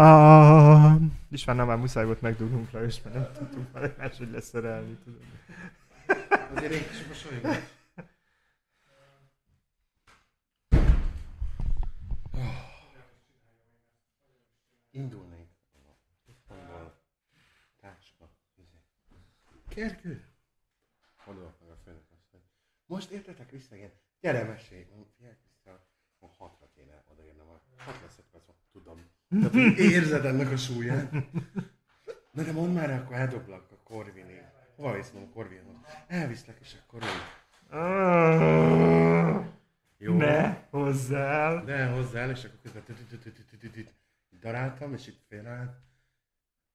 Ah, és már nem már muszáj volt megdugnunk le, és mert nem tudtunk már máshogy leszerelni, tudod. Azért én kis mosolyogok. Indulnék. Táska. Kergő. Oda meg a főnök azt mondja. Most értetek vissza, igen. Gyere, mesélj. Figyelj vissza. Hatra kéne odaérnem. Hat lesz tudom. Tehát, érzed ennek a súlyát. Na de mondd már, akkor eldoblak a Corvinig. Hova visz mondom Corvinhoz? Elviszlek, és akkor. Ah, Jó. Ne hozzál. De hozzá, és akkor közben daráltam, és itt félreállt.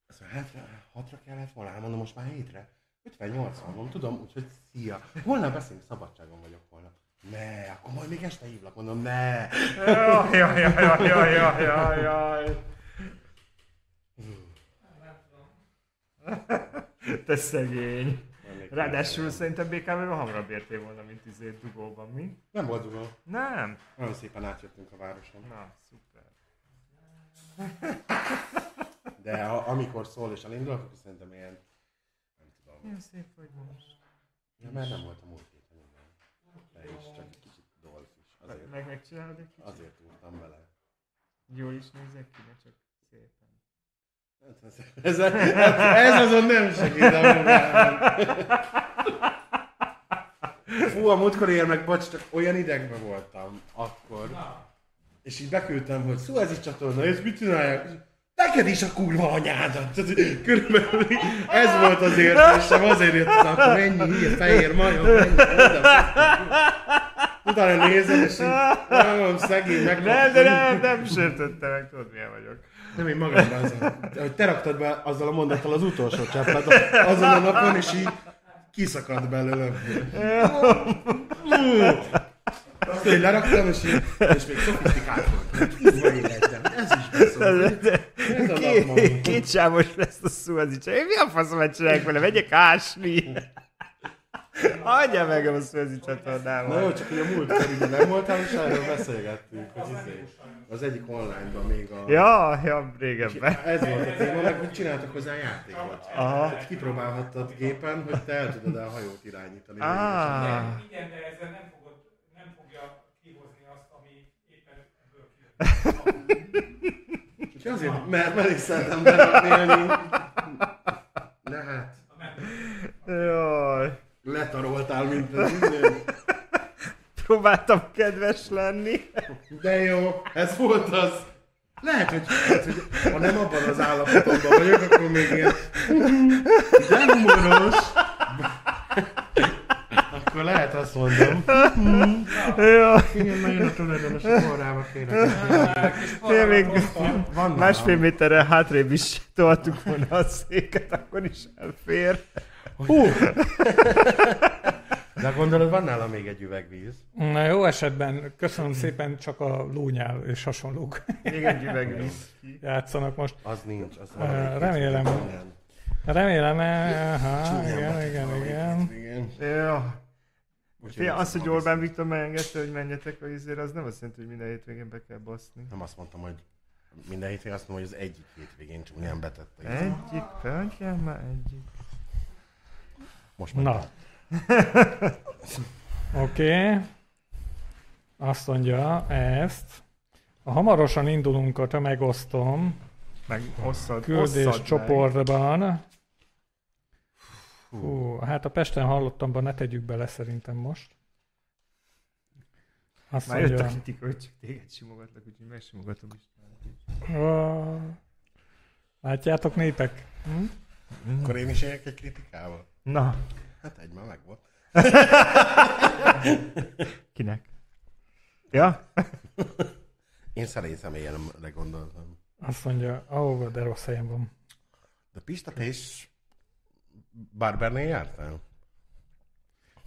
Azt mondja, hátra, hatra kellett volna, Hát mondom, most már hétre. 58 van, mondom, tudom, úgyhogy szia. Holnap beszélünk, szabadságon vagyok holnap. Ne, akkor majd még este hívlak, mondom, ne. Jaj, jaj, jaj, jaj, jaj, jaj, jaj. Te szegény. Ráadásul szerintem BKV-ben hamarabb értél volna, mint izé dugóban, mi? Nem volt dugó. Nem. Nagyon szépen átjöttünk a városon. Na, szuper. De a, amikor szól és elindul, akkor szerintem ilyen, nem tudom. Milyen szép vagy most. Ja, mert nem volt a múlt héten igen. De is csak egy kicsit dolf is. Azért, Meg megcsinálod egy kicsit? azért úrtam bele. Jól is nézek ki, ne csak szépen. Ez, ez, ez azon nem segít a. Fú, a múltkor ér meg, bocs, csak olyan idegben voltam akkor. És így beküldtem, hogy szó, ez is csatorna, és mit csinálják? Neked is a kurva anyádat! Hogy Körülbelül ez volt az érzésem, azért jött az akkor ennyi hír, fehér majom, ennyi, oda. Utána nézem, és így, nem, szegény, meg. Nem, de nem, nem sértette meg, tudod milyen vagyok. Nem, én magamban azon. Hogy te raktad be azzal a mondattal az utolsó cseppet azon a napon, és így kiszakadt belőlem. Azt így leraktam, és, így, és még szofisztikált volt. Kurva életem, ez is beszól. Két, két sávos lesz a szó, az így. Én mi a faszomat csinálják vele? Megyek ásni. Adja meg a szőzi Na jó, csatornával. csak hogy a múltkor ide nem voltál, és erről beszélgettünk, hogy izé, az egyik online-ban még a... Ja, ja, régebben. Ez volt a téma, meg hogy csináltak hozzá játékot. Aha. Tehát kipróbálhattad gépen, hogy te el tudod a hajót irányítani. Ah. Igen, de ezzel nem, fogod, nem fogja kihozni azt, ami éppen ebből Úgyhogy azért, mert merészeltem berakni, De hát, Jaj. letaroltál, mint az. Próbáltam kedves lenni. De jó, ez volt az. Lehet, hogy, lehet, hogy ha nem abban az állapotomban vagyok, akkor még ilyen de humoros. Akkor lehet azt mondom. Igen, nagyon a tulajdonos a korrába kérek. Van másfél méterre hátrébb is toltuk volna a széket, akkor is elfér. Hú! De gondolod, van nála még egy üvegvíz? Na jó esetben, köszönöm szépen, csak a lónyál és hasonlók Még egy üveg whisky. játszanak most. Az nincs. Az valamelyik remélem. Remélem, eh, aha, igen, igen, igen. hétvégén. Ja. Úgyhogy nem az, hogy Orbán Viktor megengedte, hogy menjetek a izére, az nem azt jelenti, hogy minden hétvégén be kell baszni. Nem azt mondtam, hogy minden hétvégén azt mondom, hogy az egyik hétvégén csúnyán betette. Egyik, pöntjen már egyik. Most már. Na. Oké. Okay. Azt mondja ezt. Ha hamarosan indulunk a tömegosztom Meg osszad, küldés osszad meg. Hú, hát a Pesten hallottamban ne tegyük bele szerintem most. Azt Már jött a mondja, kritika, hogy csak téged simogatlak, úgyhogy megsimogatom is. "Ó, látjátok népek? Hm? Akkor én is éljek egy kritikával. Na, Hát egy már megvolt. kinek? Ja? Én szerintem ilyenre gondoltam. Azt mondja, ó, de rossz helyen van. De Pista, te is Barbernél jártál?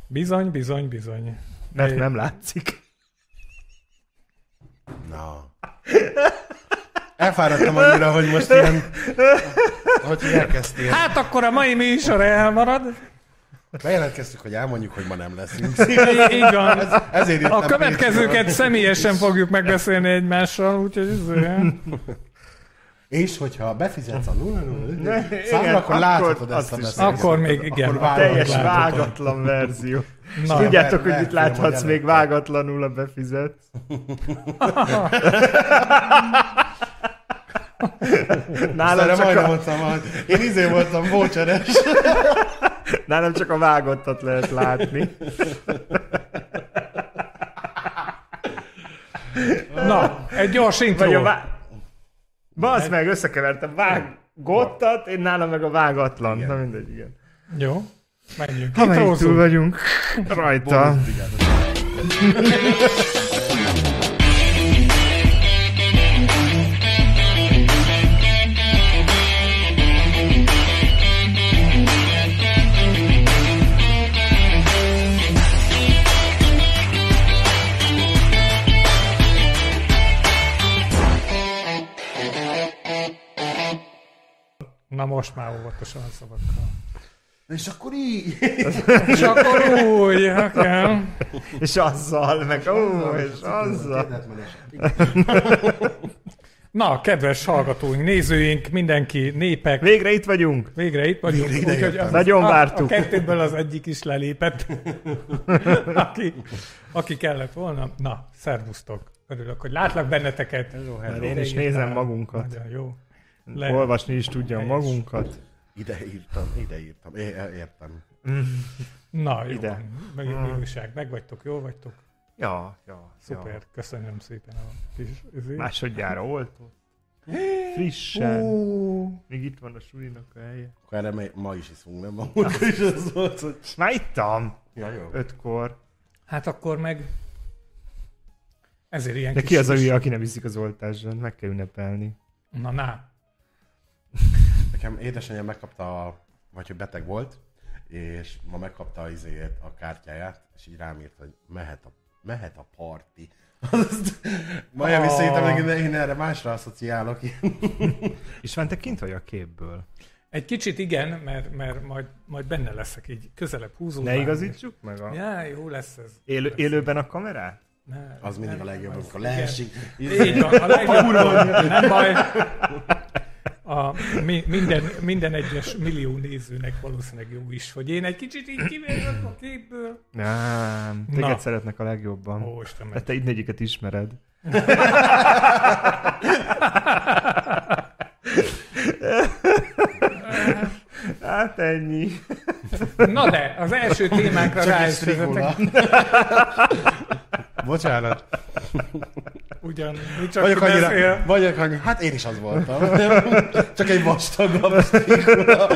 Bizony, bizony, bizony. Mert nem látszik. Na. Elfáradtam annyira, hogy most ilyen... Hogy elkezdtél. Hát akkor a mai műsor elmarad. Bejelentkeztük, hogy elmondjuk, hogy ma nem leszünk. Így van. Ez, ezért A következőket Pécsről. személyesen fogjuk megbeszélni egymással, úgyhogy ez... És hogyha befizetsz a 0 Ne, számra, igen, akkor láthatod ezt a beszélgetést. Akkor még igen. Akkor Teljes vágatlan verzió. Na, Tudjátok, hogy verfilm, láthatsz még vágatlanul a befizet? nálam, csak majdnem a, mondtam, hogy én izé voltam voucheres. nálam csak a vágottat lehet látni. na, egy gyors Vagy intro. a vá... Bazd meg, összekevertem. Vágottat, én nálam meg a vágatlan. Igen. Na mindegy, igen. Jó, menjünk. Ha túl vagyunk rajta. Na most már óvatosan a szavakkal. És akkor így. És akkor úgy, ha kell. És azzal, meg ó, és azzal. Na, kedves hallgatóink, nézőink, mindenki, népek, Végre itt vagyunk. végre itt vagyunk. Végre Úgyhogy jöttem. az- Nagyon a, vártuk. A kettőből az egyik is lelépett, aki, aki kellett volna. Na, szervusztok. Örülök, hogy látlak benneteket. Mert én is nézem magunkat. Nagyon jó. Le- Olvasni is tudjam Helyes. magunkat. Ide írtam, ide írtam. É, értem. Na, jó. Ide. Meg, Mm. újság, meg vagytok, jó vagytok? Ja, ja, Szuper, Ja. köszönöm szépen a kis izé. Másodjára oltott. Frissen. Még itt van a sulinak a helye. Akkor erre ma- ma is iszunk, nem? Múltkor is az volt, hogy... Már ittam. Ja, jó. Ötkor. Hát akkor meg ezért ilyen De kis... ki az a hülye, aki nem viszik az oltáson? Meg kell ünnepelni. Na, na. Nekem édesanyám megkapta, a, vagy hogy beteg volt, és ma megkapta az izéjét, a kártyáját, és így rám írt, hogy mehet a, mehet a parti. Majd Ah. visszaírtam neki, én erre másra asszociálok. István, te kint vagy a képből. Egy kicsit igen, mert, mert majd, majd benne leszek így közelebb húzódva. Ne igazítsuk meg a... Ja, jó lesz ez. Élő, élőben a kamerát? Ne, Az mindig a nem, legjobb, az- amikor leesik. Így van, a legjobb, nem baj. A, mi, minden, minden egyes millió nézőnek valószínűleg jó is, hogy én egy kicsit így kivérök a képből. Nem, téged Na. szeretnek a legjobban. Ó, Istenem. De te mindegyiket ismered. hát ennyi. Na de, az első témánkra rá is. Bocsánat. Ugyan, mi csak Vagyok annyira, beszél. vagyok annyira, hát én is az voltam. Csak egy vastagabb strigula.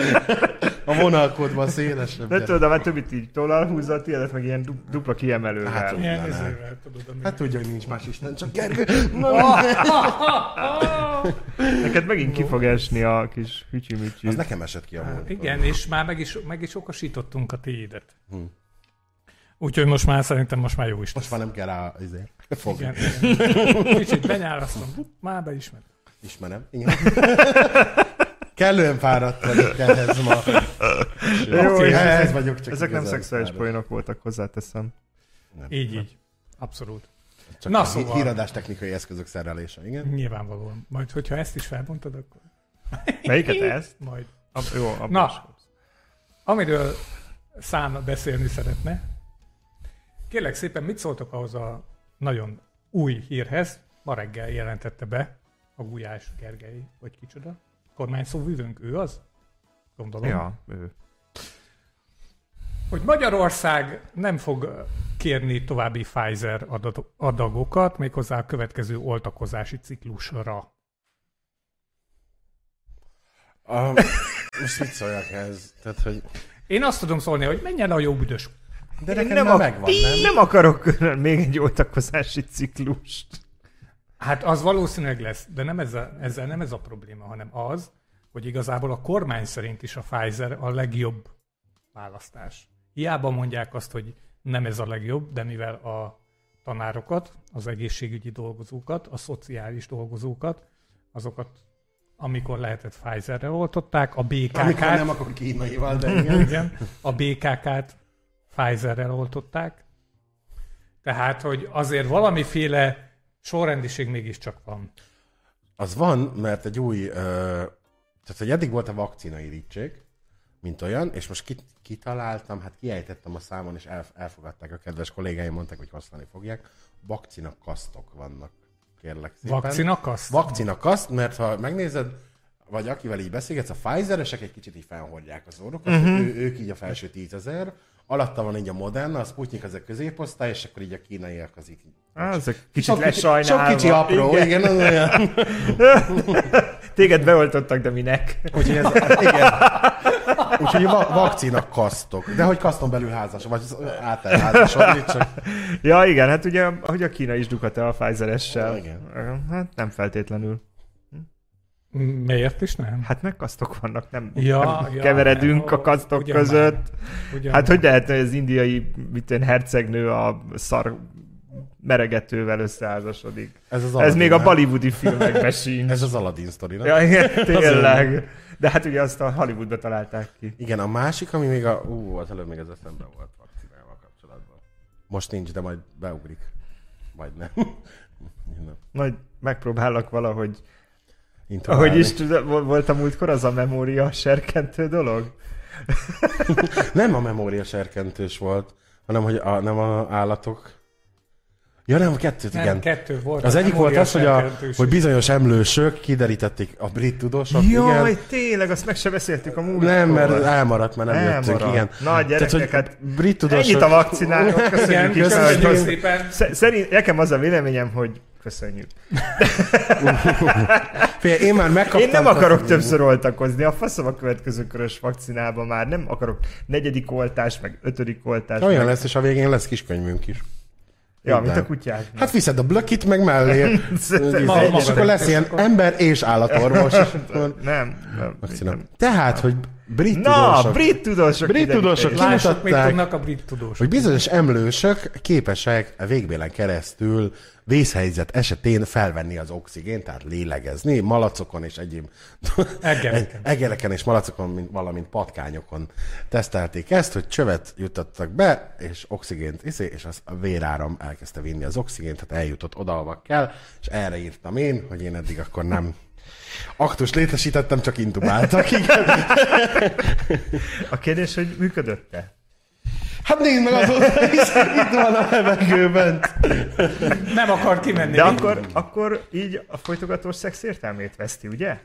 A vonalkodban szélesebb. De tudod, már többit így tollal húzza a tiédet, meg ilyen du- dupla kiemelővel. Hát, Ilyen ezével, tudod. Hát tudja, hogy nincs más Isten, csak Gergő. Neked megint ki fog esni a kis Az hücsi nekem esett ki a múltkor. Igen, és már meg is, meg is okosítottunk a tiédet. Hm. Úgyhogy most már szerintem most már jó is Most már nem kell rá izé. Fog. Igen, igen. Kicsit benyárasztom, már beismer. Ismerem. Igen. Kellően fáradt vagyok ehhez ma. Jó, és ehhez ezek- vagyok csak Ezek nem szexuális poénok voltak, hozzáteszem. Nem. Így, így. Abszolút. Csak Na, a szóval. híradás technikai eszközök szerelése, igen? Nyilvánvalóan. Majd, hogyha ezt is felbontod, akkor Melyiket ezt? majd. Ab, jó, abban Na. Amiről Szám beszélni szeretne, kérlek szépen, mit szóltok ahhoz a nagyon új hírhez? Ma reggel jelentette be a Gulyás Gergely, vagy kicsoda. Kormányszóvivőnk, ő az? Gondolom. Ja, ő. Hogy Magyarország nem fog kérni további Pfizer adagokat, méghozzá a következő oltakozási ciklusra. A, most mit szóljak ez? Tehát, hogy... Én azt tudom szólni, hogy menjen a jó büdös. De Én nekem nem, ak- megvan, nem? nem akarok külön még egy oltakozási ciklust. Hát az valószínűleg lesz, de nem ez a, ezzel nem ez a probléma, hanem az, hogy igazából a kormány szerint is a Pfizer a legjobb választás. Hiába mondják azt, hogy nem ez a legjobb, de mivel a tanárokat, az egészségügyi dolgozókat, a szociális dolgozókat, azokat amikor lehetett Pfizerre oltották, a Amikor BKK-t, nem, akkor kínaival, de igen. igen, a BKK-t Pfizerrel oltották. Tehát, hogy azért valamiféle sorrendiség mégiscsak van. Az van, mert egy új, ö, tehát hogy eddig volt a vakcina irítség, mint olyan, és most kit, kitaláltam, hát kiejtettem a számon, és el, elfogadták a kedves kollégáim, mondták, hogy használni fogják. Vakcina kasztok vannak, kérlek szépen. Vakcinakaszt? Vakcina kaszt, mert ha megnézed, vagy akivel így beszélgetsz, a Pfizeresek egy kicsit így felhordják az orrokat, uh-huh. ő, ők így a felső tízezer, alatta van így a Moderna, a Sputnik az a középosztály, és akkor így a kínaiak az így Á, ezek kicsit sok, kicsi, lesajnálva. sok kicsi apró, igen, igen az olyan. Téged beoltottak, de minek? Úgyhogy ez, igen. Úgyhogy va- vakcina kasztok. De hogy kaszton belül házas, vagy át házasodni, csak Ja, igen, hát ugye, hogy a Kína is dukat el a Pfizer-essel. Igen. Hát nem feltétlenül. Miért is nem? Hát meg kasztok vannak, nem, Ja, nem ja, keveredünk ja, a kasztok ugyan között. Ugyan Hát már. hogy lehet, hogy az indiai mit én, hercegnő a szar meregetővel összeházasodik? ez az Ez még a nem? bollywoodi filmekben sincs. Ez az Aladdin sztori, nem? Ja, igen, tényleg. De hát ugye azt a Hollywoodba találták ki. Igen, a másik, ami még a... Ú, az előbb még az eszembe volt vakcinával kapcsolatban. Most nincs, de majd beugrik. Majd nem. nem. Majd megpróbálok valahogy... Intonálni. Ahogy is tud- vo- volt a múltkor az a memória serkentő dolog? Nem a memória serkentős volt, hanem hogy a, nem a állatok. Ja nem, a kettőt, Nem, igen. kettő volt. Az a egyik volt az, hogy, a, hogy bizonyos emlősök kiderítették a brit tudósok. Jaj, igen. tényleg, azt meg se beszéltük a múltkor. Nem, mert elmaradt, mert nem Elmaradt. jöttünk, igen. Na, gyerekek, Tehát, hát hogy brit tudósok... Ennyit a vakcináról, Igen, köszönjük köszönjük hogy- szépen. Sze- Szerint, nekem az a véleményem, hogy köszönjük. Figyelj, én már megkaptam... Én nem akarok többször oltakozni, a faszom a következő körös vakcinában már nem akarok negyedik oltás, meg ötödik oltás. Olyan meg... lesz, és a végén lesz kiskönyvünk is. Ja, mint a minden. kutyák. Hát viszed a blökit meg mellé, és akkor lesz ilyen ember és állatorvos. nem, nem. Tehát, hogy brit Na, tudósok, brit tudósok. Brit tudósok Lássuk, mit kimutatták, tudnak a brit tudósok. hogy bizonyos emlősök képesek a végbélen keresztül vészhelyzet esetén felvenni az oxigént, tehát lélegezni, malacokon és egyéb Egereken. egereken és malacokon, mint, valamint patkányokon tesztelték ezt, hogy csövet juttattak be, és oxigént iszé, és az a véráram elkezdte vinni az oxigént, tehát eljutott oda, ahova kell, és erre írtam én, hogy én eddig akkor nem aktus létesítettem, csak intubáltak. Igen. A kérdés, hogy működött-e? Hát nézd meg azóta, hiszen itt van a levegőben. Nem akar kimenni. De akkor, akkor így a folytogatós szex értelmét veszti, ugye?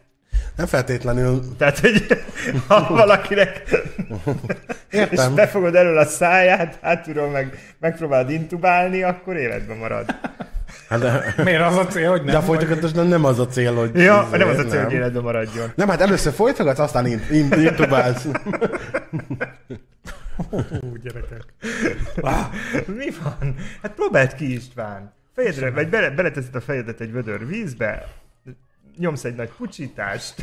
Nem feltétlenül Tehát, hogy ha valakinek és értem. befogod elől a száját, hátulról meg megpróbálod intubálni, akkor életben marad. Hát de, Miért az a cél, hogy nem? de a folytogatásban nem az a cél, hogy... Ja, izé, nem az a cél, nem. hogy életben maradjon. Nem, hát először folytogatsz, aztán int, int, intubálsz. Ú, gyerekek. Mi van? Hát próbáld ki István. Fejedre, vagy bele, beleteszed a fejedet egy vödör vízbe, nyomsz egy nagy pucsítást,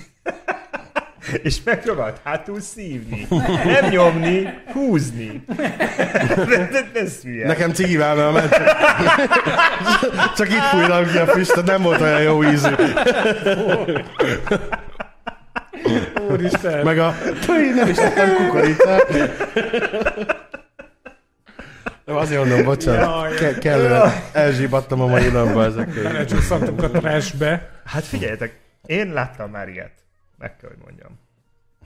és megpróbáld hátul szívni. Nem nyomni, húzni. De, de, de ez hülye. Nekem cigivel ment. Csak, csak itt fújtam ki a füstöt, nem volt olyan jó ízű. Úristen. Meg a... Tőj, nem is tettem kukoricát. Nem, azért mondom, bocsánat. Ke- kellően elzsíbattam a mai napba ezekkel. Belecsúszantunk a trashbe. Hát figyeljetek, én láttam már ilyet. Meg kell, hogy mondjam.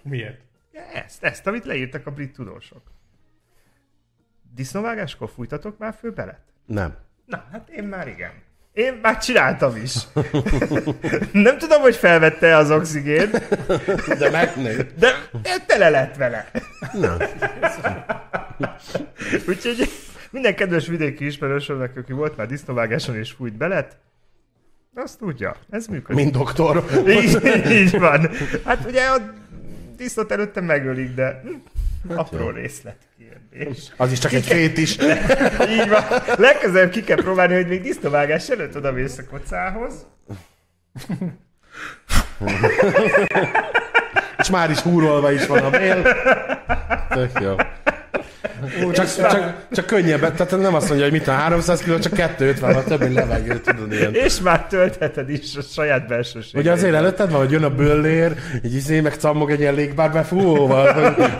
Miért? Ja, Ezt, ezt, amit leírtak a brit tudósok. Disznóvágáskor fújtatok már főbelet? Nem. Na, hát én már igen. Én már csináltam is. Nem tudom, hogy felvette az oxigént, De megnő. de tele lett vele. Nem. Úgyhogy minden kedves vidéki ismerősömnek, aki volt már disznóvágáson és fújt belet, azt tudja, ez működik. Mint doktor. Így, így van. Hát ugye a disznót előtte megölik, de hm, apró jó. részletkérdés. Az is csak egy fét is. Így van. Legközelebb ki kell próbálni, hogy még disznóvágás előtt oda mész a kocához. És már is húrolva is van a bél. Tök jó. Csak, csak, csak könnyebb, tehát nem azt mondja, hogy mit van 300 kiló, csak 250 van, több mint levegő, tudod ilyen. És már töltheted is a saját belsőséget. Ugye azért előtted van, hogy jön a böllér, egy izé, meg cammog egy ilyen légbárbe fúvóval. hogy-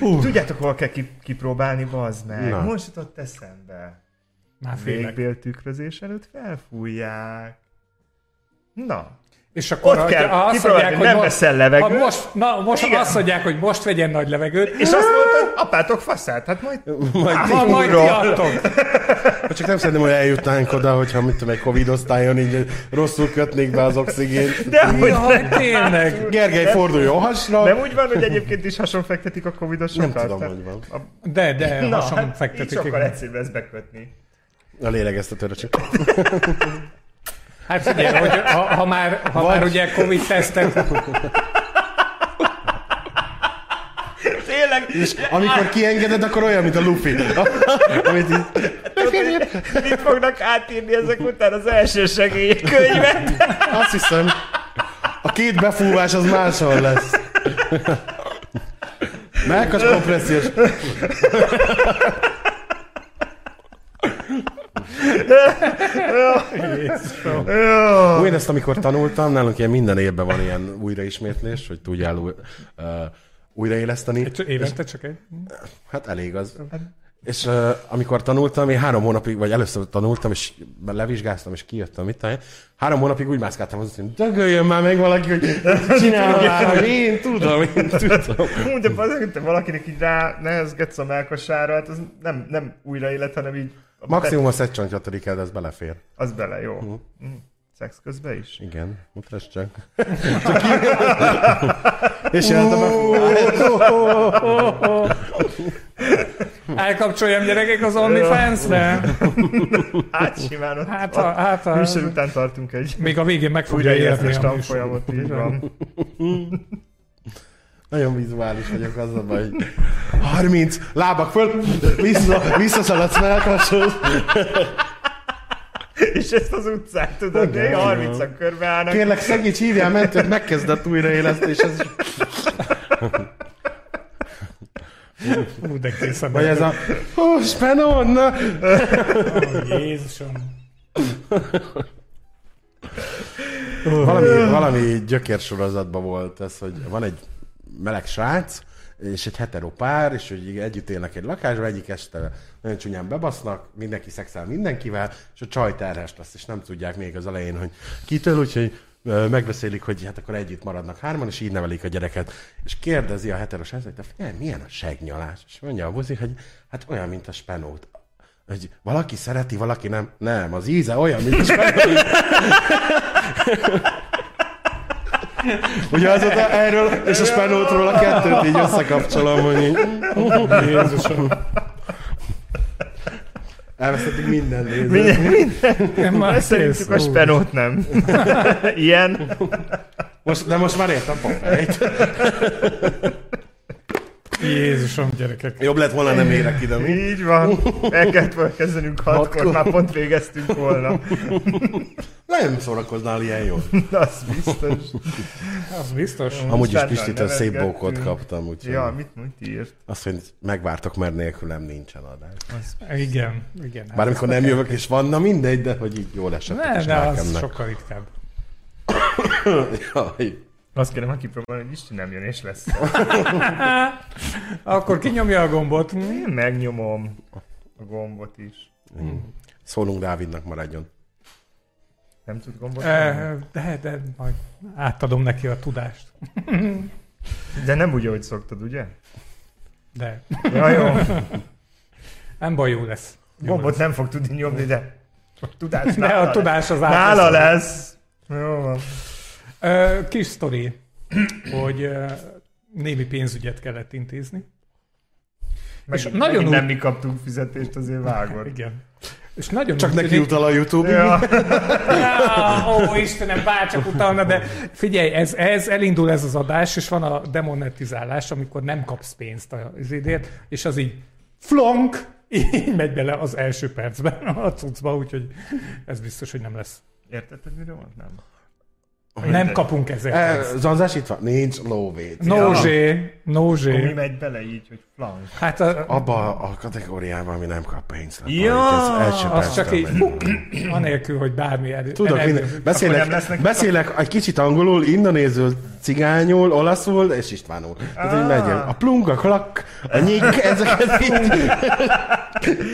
Tudjátok, hol kell ki- kipróbálni, bazd meg? Na. Most jutott eszembe. Már félek. végbéltükrözés előtt felfújják. Na, És akkor Ott kell ha azt kipróbálni, mondják, hogy nem veszel levegőt. Ha most, na, most Igen. azt mondják, hogy most vegyen nagy levegőt, és azt mondta, hogy apátok faszát, hát majd Majd ha majd ti adtok. Csak nem szeretném, hogy eljutnánk oda, hogyha mit tudom, egy Covid osztályon így rosszul kötnék be az oxigént. De hogy Jaj, tényleg. Gergely, forduljon hasra. nem úgy van, hogy egyébként is hasonfektetik a covidosokat? Nem tudom, Tehát- hogy van. De, de, Na, hason hát így fektetik. sokkal igen. egyszerűbb ezt bekötni. A lélegeztetőre csak. Hát figyelj, hogy ha, ha már, ha már ugye Covid tesztet, Tényleg, És amikor kiengeded, akkor olyan, mint a Luffy. Amit így... mit fognak átírni ezek után az első segélykönyvet? Azt hiszem, a két befúvás az máshol lesz. Melkas kompressziós. Jó. Én ezt amikor tanultam, nálunk ilyen minden évben van ilyen újraismétlés, hogy tudjál új, uh, újraéleszteni. évente csak egy. Hát elég az. És uh, amikor tanultam, én három hónapig, vagy először tanultam, és levizsgáztam, és kijöttem, mit tudom én. Három hónapig úgy mászkáltam az utcán, dögöljön már meg valaki, hogy csinálom már, hogy én tudom, én tudom. De azért, te valakinek így rá nehezgetsz a melkasára, hát az nem, nem újra élet, hanem így... a Maximum a el, de ez belefér. Az bele, jó. Mm. Szex közben is? Igen, mutasd csak. csak és jött a. Elkapcsoljam gyerekek az OnlyFans-re? Hát simán ott Hát, a hát, műsor után tartunk egy még a végén meg fogja érni a tanfolyamot, így van. Nagyon vizuális vagyok, az a baj. hogy 30, lábak föl, vissza, visszaszaladsz melkashoz. És ezt az utcát tudod, még igen. 30-an körbeállnak. Kérlek, segíts, hívjál mentőt, megkezdett újraélesztés. Ez... Hú, de készen. Vagy ez a... Ó, Spenonna! Ó, Jézusom. Valami, valami gyökérsorozatban volt ez, hogy van egy meleg srác, és egy hetero pár, és hogy együtt élnek egy lakásban, egyik este nagyon csúnyán bebasznak, mindenki szexel mindenkivel, és a csaj terhes lesz, és nem tudják még az elején, hogy kitől, úgyhogy megbeszélik, hogy hát akkor együtt maradnak hárman, és így nevelik a gyereket. És kérdezi a heteros srác, hogy te figyelj, milyen a segnyalás? És mondja a buzi, hogy hát olyan, mint a spenót. Hogy valaki szereti, valaki nem. Nem, az íze olyan, mint a spenót. Ugye azóta erről és a spenótról a kettőt így összekapcsolom, hogy így... Jézusom. Elvesztettük minden nézőt. Minden, minden. Nem, már Szerintük a spenót nem. Ilyen. Most, de most már értem Popeye-t. Jézusom, gyerekek. Jobb lett volna, nem érek ide, mi? Így van. El kellett volna kezdenünk hatkor, már pont végeztünk volna. Nem szórakoznál ilyen jól. Az biztos. Az biztos. Amúgy is Pistitől szép bókot kaptam, úgyhogy Ja, mit, mit írt? azt, hogy megvártok, mert nélkülem nincsen adás. Igen, igen. Bár amikor nem jövök, és van, na mindegy, de hogy így jól esettek Ne, de az sokkal ritkább. Jaj. Azt kérem, ha kipróbálni, hogy Isti nem jön, és lesz. Akkor kinyomja a gombot. Én megnyomom a gombot is. Szólunk Dávidnak, maradjon. Nem tud gombot? Eh, De, de majd átadom neki a tudást. De nem úgy, ahogy szoktad, ugye? De Ja, jó. nem baj, jó lesz. Jó Gombot lesz. nem fog tudni nyomni, de a tudás De a tudás az át Nála lesz. Jó van. Kis sztori, hogy némi pénzügyet kellett intézni. Megint, És nagyon úgy- nem mi kaptunk fizetést, azért vágod. Igen. És nagyon Csak úgy neki tűnik- utal a YouTube. Ja. Á, Ó, Istenem, bárcsak utalna, de figyelj, ez, ez elindul ez az adás, és van a demonetizálás, amikor nem kapsz pénzt az idért, és az így flonk, így megy bele az első percben a cuccba, úgyhogy ez biztos, hogy nem lesz. Értetted, miről van? Nem. Nem kapunk ezért. E, pénzt. Zanzás itt van? Nincs lóvét. Nózsé, Akkor mi nózsé. megy bele így, hogy flank. Hát a, Abba a kategóriában, ami nem kap pénzt. Ja, Ez- ez az csak így, anélkül, hogy bármi erő. Tudok, minden, nem beszélek, beszélek egy kicsit angolul, indonézul, cigányul, olaszul és istvánul. Tehát, hogy Ah. legyen. A plunk, a klak, a nyik, ezeket így.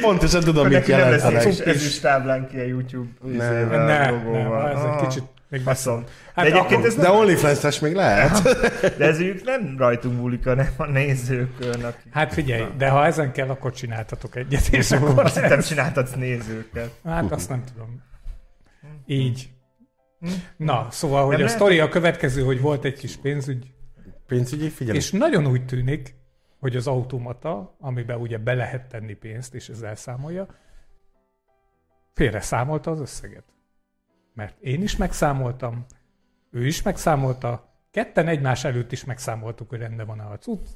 Pontosan tudom, mit nem jelentenek. egy ezüst táblán ki a YouTube Nem. izével, Ne, logóval. nem, ez egy Ah, kicsit még Faszom. Hát de egyébként akkor- ez De nem, OnlyFans-es még lehet. de ez ők nem rajtunk múlik, hanem a nézőkön, akik Hát figyelj, de ha ezen kell, akkor csináltatok egyet, és akkor azt hittem csináltatsz nézőket. Hát azt nem tudom. Így. Na, szóval, hogy Nem a sztori a következő, hogy volt egy kis pénzügy, Pénzügyi, figyelj. és nagyon úgy tűnik, hogy az automata, amiben ugye be lehet tenni pénzt, és ez elszámolja, félre számolta az összeget. Mert én is megszámoltam, ő is megszámolta, ketten egymás előtt is megszámoltuk, hogy rendben van a cucc,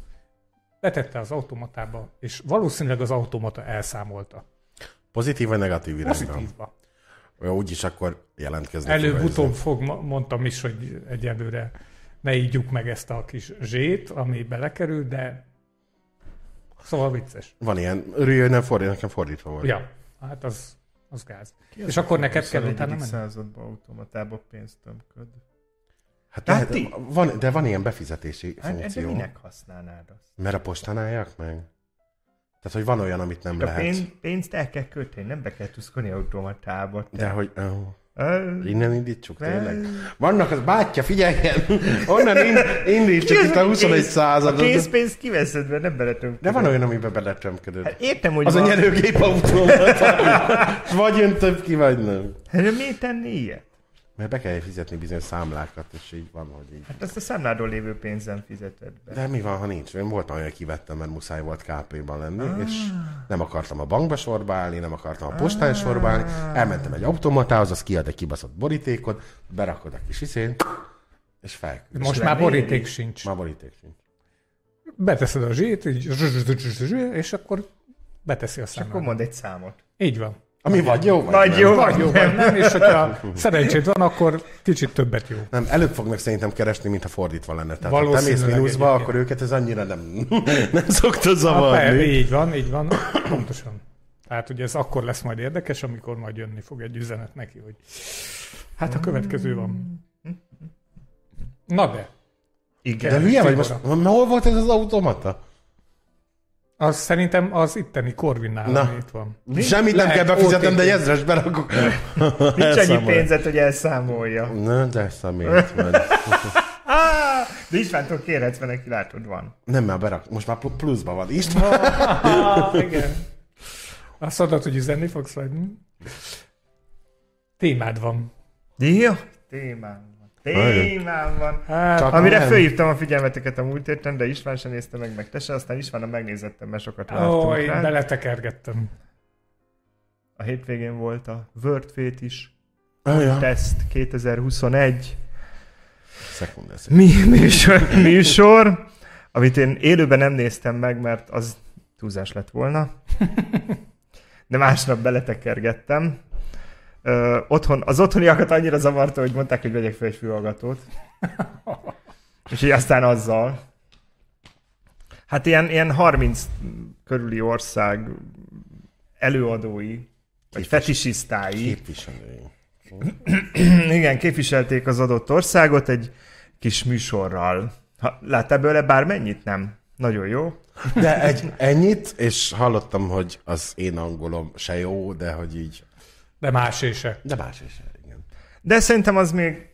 betette az automatába, és valószínűleg az automata elszámolta. Pozitív vagy negatív irányba? Pozitívba. Olyan úgyis akkor jelentkezni fog Előbb-utóbb fog, mo- mondtam is, hogy egyelőre ne ígyjuk meg ezt a kis zsét, ami belekerül, de szóval vicces. Van ilyen, örülj, hogy nem fordít, nekem fordítva volt. Ja, hát az, az gáz. És akkor neked kell utána menni? században automatába pénzt tömköd. Hát Tehát lehet, ti? van, de van ilyen befizetési Hát, de funkció. minek használnád azt? Mert a postán állják meg? Tehát, hogy van olyan, amit nem A lehet. pénz, pénzt el kell kötni, nem be kell tuszkolni automatába. De hogy... Oh, innen indítsuk tényleg. Vannak az bátya, figyeljen! Onnan ind, indítsuk itt a aki 21 kész- A századot. készpénzt kiveszed, mert nem beletömköd. De van olyan, amiben beletömködött. Hát értem, hogy Az a van. nyerőgép automata. vagy jön több ki, vagy nem. Hát miért tenni ilyet? Mert be kell fizetni bizonyos számlákat, és így van, hogy így. Hát azt a számládon lévő pénzen fizeted be. De mi van, ha nincs? Én voltam olyan, kivettem, mert muszáj volt KP-ban lenni, Ah. és nem akartam a bankba sorba állni, nem akartam a postán sorba állni, elmentem egy automatához, az kiad egy kibaszott borítékot, berakod a kis iszén, és felküld. Most már boríték sincs. Már boríték sincs. Beteszed a zsét, és akkor beteszi a És akkor mond egy számot. Így van. Ami vagy jó, vagy, Vagy nem. jó, Vagy jó, vagy nem, és hogyha szerencsét van, akkor kicsit többet jó. Nem, előbb fognak szerintem keresni, mint ha fordítva lenne. Tehát ha te mész mínuszba, egyébként. akkor őket ez annyira nem, nem szokta per, zavarni. így van, így van, pontosan. Tehát ugye ez akkor lesz majd érdekes, amikor majd jönni fog egy üzenet neki, hogy hát a következő van. Na de, Igen. De hülye vagy most? Hol volt ez az automata? Az szerintem az itteni Corvinnál, Na. ami itt van. Semmit nem kell befizetnem, de egy ezres berakok. Nincs annyi pénzet, hogy elszámolja. Na, de szemét de Istvántól kérhetsz, mert neki látod van. Nem, már berak. Most már pl- pluszban van. István. Ah, igen. Azt mondod, hogy üzenni fogsz, vagy? Témád van. Jó, témám. Témám van. Hát, Csak- Amire nem. fölhívtam a figyelmeteket a múlt héten, de István sem nézte meg, meg te se, aztán Istvánnal megnézettem, mert sokat vártunk ó, én rá. beletekergettem. A hétvégén volt a World Fate is, Ah, ja. teszt 2021. Szekundesz. Mi, műsor, műsor, amit én élőben nem néztem meg, mert az túlzás lett volna. De másnap beletekergettem. Ö, otthon, az otthoniakat annyira zavarta, hogy mondták, hogy vegyek fel egy fülhallgatót. És így aztán azzal. Hát ilyen, ilyen 30 körüli ország előadói, vagy fetisisztái. Képviselői. Igen, képviselték az adott országot egy kis műsorral. Ha, láttál belőle bármennyit? Nem. Nagyon jó. De egy, ennyit, és hallottam, hogy az én angolom se jó, de hogy így. De más és se. De más is, igen. De szerintem az még...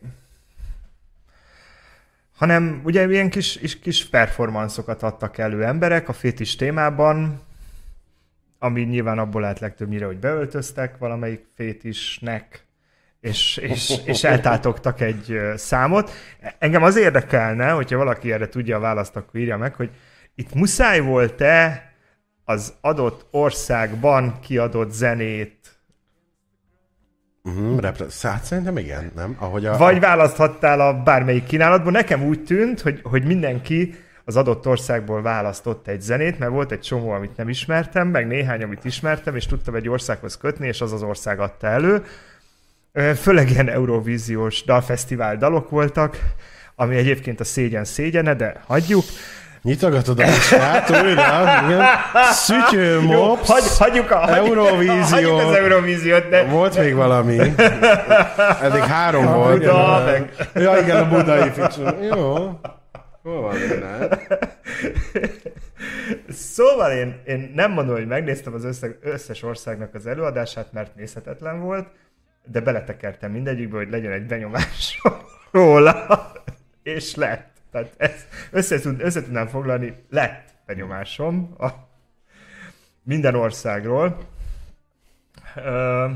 Hanem ugye ilyen kis, kis, kis performanszokat adtak elő emberek a fétis témában, ami nyilván abból állt legtöbbnyire, hogy beöltöztek valamelyik fétisnek, és, és, és eltátogtak egy számot. Engem az érdekelne, hogyha valaki erre tudja a választ, akkor írja meg, hogy itt muszáj volt-e az adott országban kiadott zenét Uh-huh, repre- hát szerintem igen, nem? Ahogy a, Vagy választhattál a bármelyik kínálatból. Nekem úgy tűnt, hogy, hogy mindenki az adott országból választott egy zenét, mert volt egy csomó, amit nem ismertem, meg néhány, amit ismertem, és tudtam egy országhoz kötni, és az az ország adta elő. Főleg ilyen Eurovíziós dalfesztivál dalok voltak, ami egyébként a szégyen szégyene, de hagyjuk. Nyitogatod a listát újra, igen. Szütyő, Jó, mops, hagy, hagyjuk, a, hagyjuk, Eurovízió. hagyjuk az Eurovíziót, de Volt még valami. Eddig három A volt. Buda, meg- Ja, igen, a budai fiction. Jó. Hol van minden? Szóval én, én nem mondom, hogy megnéztem az össze, összes országnak az előadását, mert nézhetetlen volt, de beletekertem mindegyikbe, hogy legyen egy benyomásom róla, és lett. Tehát ezt össze, tud, foglalni, lett benyomásom a minden országról. Ö,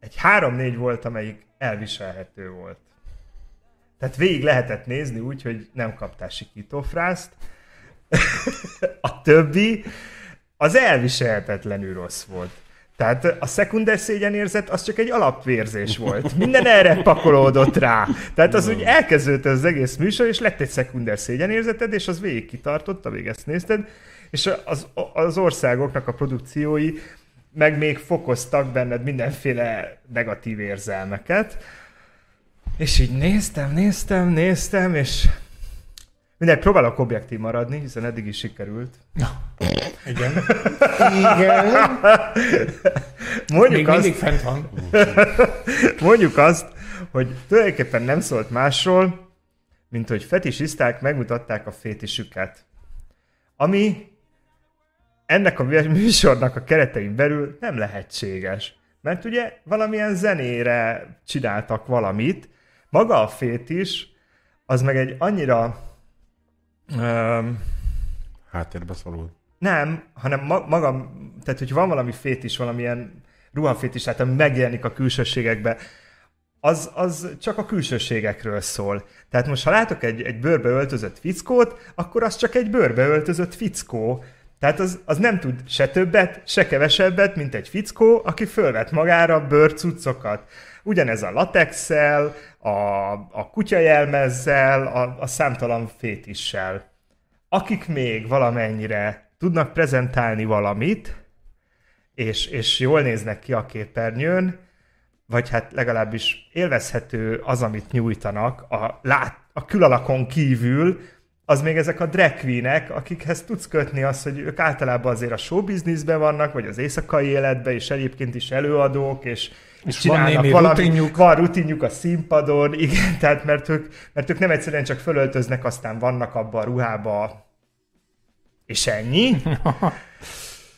egy három-négy volt, amelyik elviselhető volt. Tehát végig lehetett nézni úgy, hogy nem kaptál sikítófrászt, a többi az elviselhetetlenül rossz volt. Tehát a szekunder szégyenérzet az csak egy alapvérzés volt. Minden erre pakolódott rá. Tehát az úgy elkezdődött az egész műsor, és lett egy szekunder szégyenérzeted, és az végig kitartott, amíg ezt nézted, és az, az országoknak a produkciói meg még fokoztak benned mindenféle negatív érzelmeket. És így néztem, néztem, néztem, és mindegy, próbálok objektív maradni, hiszen eddig is sikerült. Igen. Igen. Mondjuk Még azt, mindig fent van. mondjuk azt, hogy tulajdonképpen nem szólt másról, mint hogy fetisiszták megmutatták a fétisüket. Ami ennek a műsornak a keretein belül nem lehetséges. Mert ugye valamilyen zenére csináltak valamit, maga a fétis, az meg egy annyira um, Háttérbe szorul. Nem, hanem ma- maga, tehát hogy van valami fétis, valamilyen ruhafétis, tehát ami megjelenik a külsőségekbe, az, az csak a külsőségekről szól. Tehát most, ha látok egy, egy bőrbe öltözött fickót, akkor az csak egy bőrbe öltözött fickó. Tehát az, az nem tud se többet, se kevesebbet, mint egy fickó, aki fölvet magára bőrcuccokat. Ugyanez a latexsel, a, a kutyajelmezzel, a, a számtalan fétissel. Akik még valamennyire tudnak prezentálni valamit, és, és jól néznek ki a képernyőn, vagy hát legalábbis élvezhető az, amit nyújtanak a, lát, a külalakon kívül, az még ezek a drag queenek, akikhez tudsz kötni azt, hogy ők általában azért a showbizniszben vannak, vagy az éjszakai életben, és egyébként is előadók, és, És van némi rutinjuk. Van rutinjuk a színpadon, igen, tehát mert ők, mert ők nem egyszerűen csak fölöltöznek, aztán vannak abba a ruhába, és ennyi.